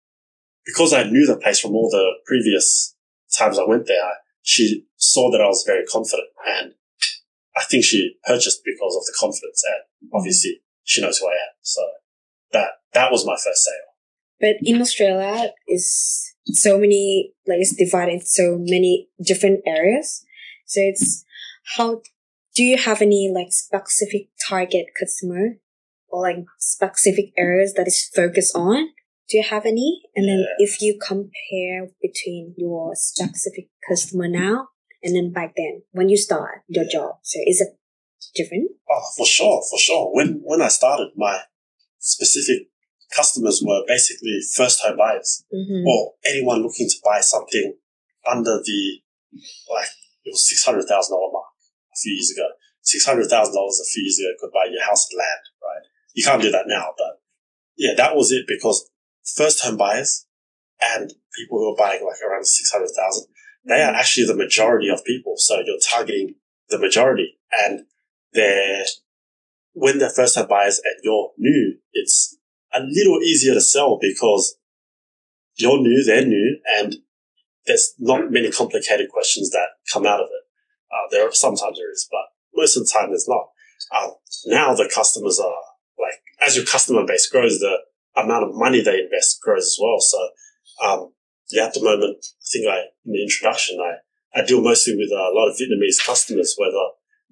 because I knew the place from all the previous times I went there. She saw that I was very confident, and I think she purchased because of the confidence, and mm-hmm. obviously she knows who I am. So that that was my first sale. But in Australia, is so many like it's divided into so many different areas. So it's how do you have any like specific target customer or like specific areas that is focused on? Do you have any? And then Yeah. if you compare between your specific customer now and then back then when you start your job, so is it different? Oh, for sure, for sure. When when I started, my specific customers were basically first home buyers Mm-hmm. or anyone looking to buy something under the like it was six hundred thousand dollar mark a few years ago. Six hundred thousand dollars a few years ago could buy your house and land, right? You can't do that now, but yeah, that was it because first home buyers and people who are buying like around six hundred thousand, they are actually the majority of people. So you're targeting the majority, and they're when they're first time buyers and you're new, it's a little easier to sell because you're new, they're new, and there's not many complicated questions that come out of it. Uh, there are sometimes there is, but most of the time there's not. Um, now the customers are like, as your customer base grows, the amount of money they invest grows as well. So, um, yeah, at the moment, I think I, in the introduction, I, I deal mostly with a lot of Vietnamese customers, whether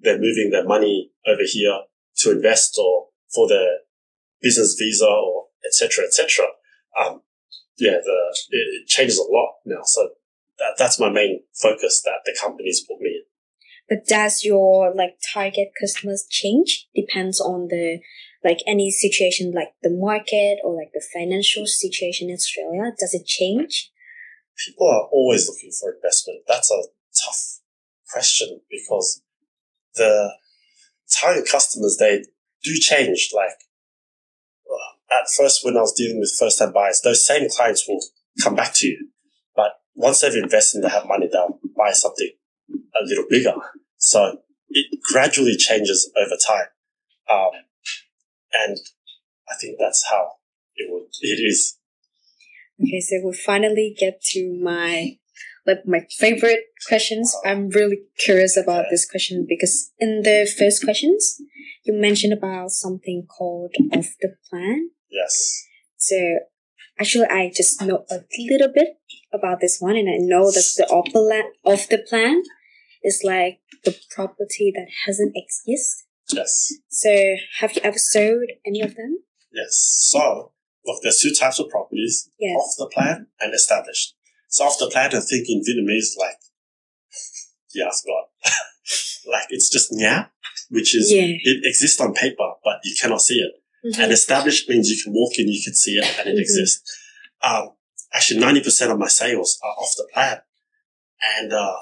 they're moving their money over here to invest or for their business visa or et cetera, et cetera. Um, yeah, the, it, it changes a lot now. So that, that's my main focus that the companies put me in. But does your like target customers change? Depends on the like any situation like the market or like the financial situation in Australia. Does it change? People are always looking for investment. That's a tough question because the target customers, they do change. Like uh, at first, when I was dealing with first time buyers, those same clients will come back to you. But once they've invested and they have money, they'll buy something a little bigger. So it gradually changes over time. Um, and I think that's how it would, it is. Okay, so we finally get to my like my favorite questions. I'm really curious about this question because in the first questions you mentioned about something called off the plan. Yes. So actually, I just know a little bit about this one, and I know that the off the, off the plan is like the property that hasn't exist. Yes. So have you ever sold any of them? Yes. So, look, there's two types of properties Yes. off the plan and established. So, off the plan, I think in Vietnamese, like, yeah, I forgot. like, it's just nha, which is, Yeah. it exists on paper, but you cannot see it. Mhm. And established means you can walk in, you can see it, and it Mhm. exists. Um, actually, 90% of my sales are off the plan. And uh,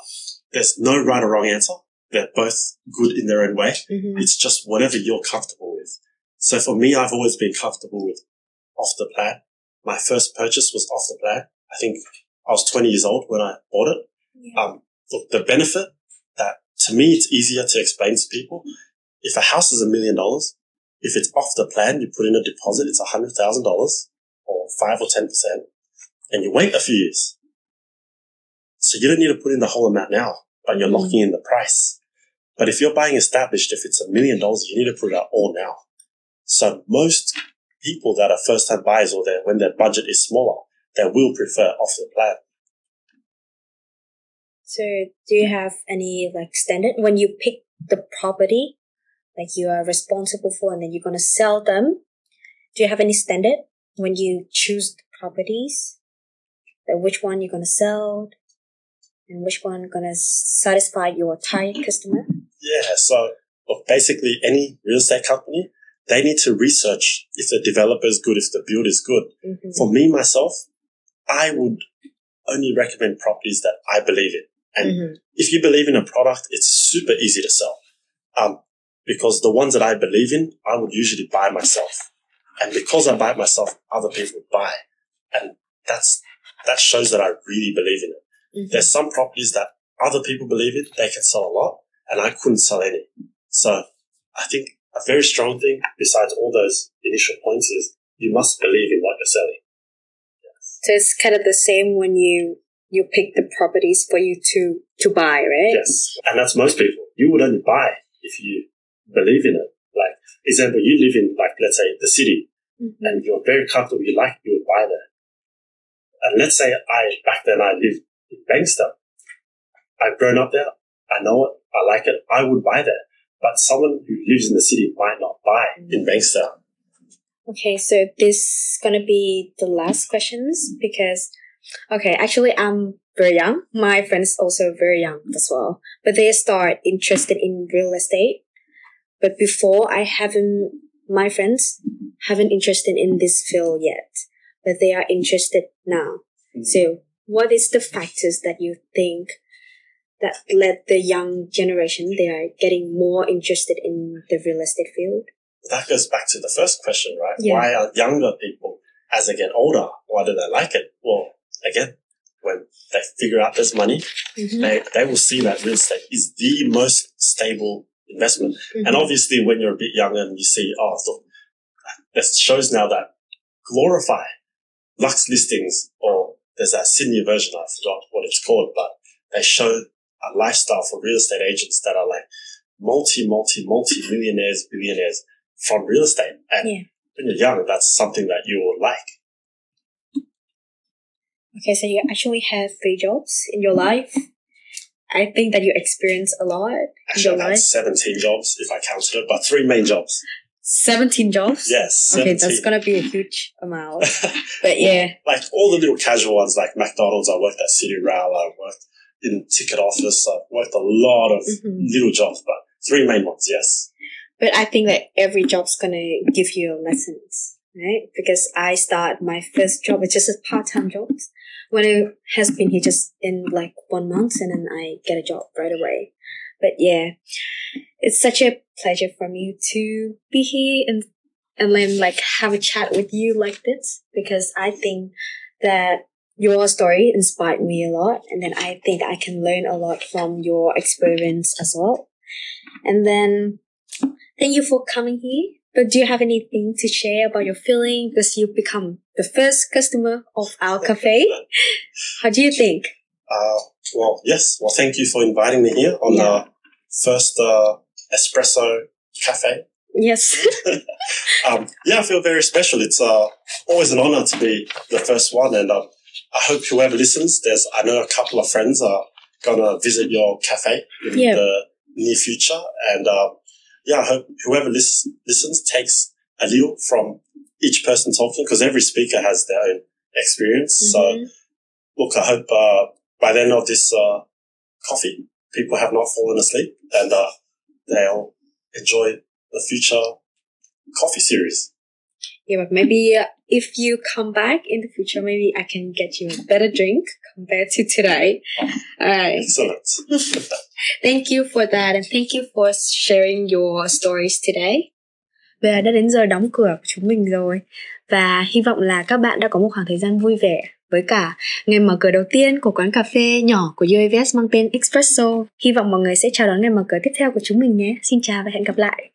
there's no right or wrong answer. They're both good in their own way. Mhm. It's just whatever you're comfortable with. So for me, I've always been comfortable with off the plan. My first purchase was off the plan. I think I was 20 years old when I bought it. Yeah. Um, look, the benefit that to me, it's easier to explain to people. If a house is a million dollars, if it's off the plan, you put in a deposit, it's a hundred thousand dollars or five or 10%, and you wait a few years. So you don't need to put in the whole amount now, but you're Mm. locking in the price. But if you're buying established, if it's a million dollars, you need to put it out all now. So most people that are first time buyers or their, when their budget is smaller, they will prefer off the plan. So do you have any like standard when you pick the property, like you are responsible for, and then you're gonna sell them? Do you have any standard when you choose the properties? Like which one you're gonna sell, and which one gonna satisfy your target *laughs* customer? Yeah. So basically any real estate company, they need to research if the developer is good, if the build is good. Mhm. For me, myself, I would only recommend properties that I believe in. And Mhm. if you believe in a product, it's super easy to sell. Um, because the ones that I believe in, I would usually buy myself. And because I buy it myself, other people buy. And that's, that shows that I really believe in it. Mhm. There's some properties that other people believe in, they can sell a lot, and I couldn't sell any. So I think a very strong thing, besides all those initial points, is you must believe in what you're selling. So it's kind of the same when you you pick the properties for you to to buy, right? Yes. And that's most people. You would only buy if you believe in it. Like, example, you live in, like, let's say, the city, Mhm. and you're very comfortable, you like, you would buy there. And let's say I, back then I lived in Bankstown. I've grown up there. I know it. I like it. I would buy there. But someone who lives in the city might not buy in Bankstown. Okay, so this is gonna be the last questions because okay, actually I'm very young. My friends also very young as well. But they start interested in real estate. But before I haven't my friends haven't interested in this field yet. But they are interested now. So what is the factors that you think that led the young generation they are getting more interested in the real estate field? That goes back to the first question, right? Yeah. Why are younger people, as they get older, why do they like it? Well, again, when they figure out there's money, Mhm. they, they will see that real estate is the most stable investment. And Mhm. obviously, when you're a bit younger and you see, oh, look, there's shows now that glorify Luxe Listings, or there's that Sydney version, I forgot what it's called, but they show a lifestyle for real estate agents that are like multi, multi, multi millionaires, billionaires from real estate. And Yeah. when you're young, that's something that you will like. Okay, so you actually have three jobs in your life. I think that you experience a lot in Actually, your I've had life. 17 jobs if I counted it, but three main jobs. 17 jobs? Yes. Okay, that's gonna be a huge amount. *laughs* But yeah. like all the little casual ones like McDonald's, I worked at City Rail, I worked in ticket office, I worked a lot of Mhm. little jobs, but three main ones, yes. But I think that every job's gonna give you lessons, right? Because I start my first job, it's just a part-time job. When it has been here just in like one month and then I get a job right away. But yeah, it's such a pleasure for me to be here and and then like have a chat with you like this because I think that your story inspired me a lot and then I think I can learn a lot from your experience as well. And then thank you for coming here. But do you have anything to share about your feeling because you've become the first customer of our cafe? How do you think? Uh, well, yes. Well, thank you for inviting me here on Yeah. the first uh, espresso cafe. Yes. *laughs* Um, yeah, I feel very special. It's uh, always an honor to be the first one, and um, I hope whoever listens, there's I know a couple of friends are gonna visit your cafe in Yeah. the near future, and um, yeah, I hope whoever lis- listens takes a little from each person talking because every speaker has their own experience. So Mhm. look, I hope uh, by the end of this uh, coffee, people have not fallen asleep and uh, they'll enjoy the future coffee series. Yeah, but maybe uh, if you come back in the future, maybe I can get you a better drink compared to today. Alright. Excellent. *laughs* Thank you for that and thank you for sharing your stories today. Và đã đến giờ đóng cửa của chúng mình rồi và hy vọng là các bạn đã có một khoảng thời gian vui vẻ với cả, ngày mở cửa đầu tiên của quán cà phê nhỏ của UAVS mang tên Espresso. Hy vọng mọi người sẽ chào đón ngày mở cửa tiếp theo của chúng mình nhé. Xin chào và hẹn gặp lại.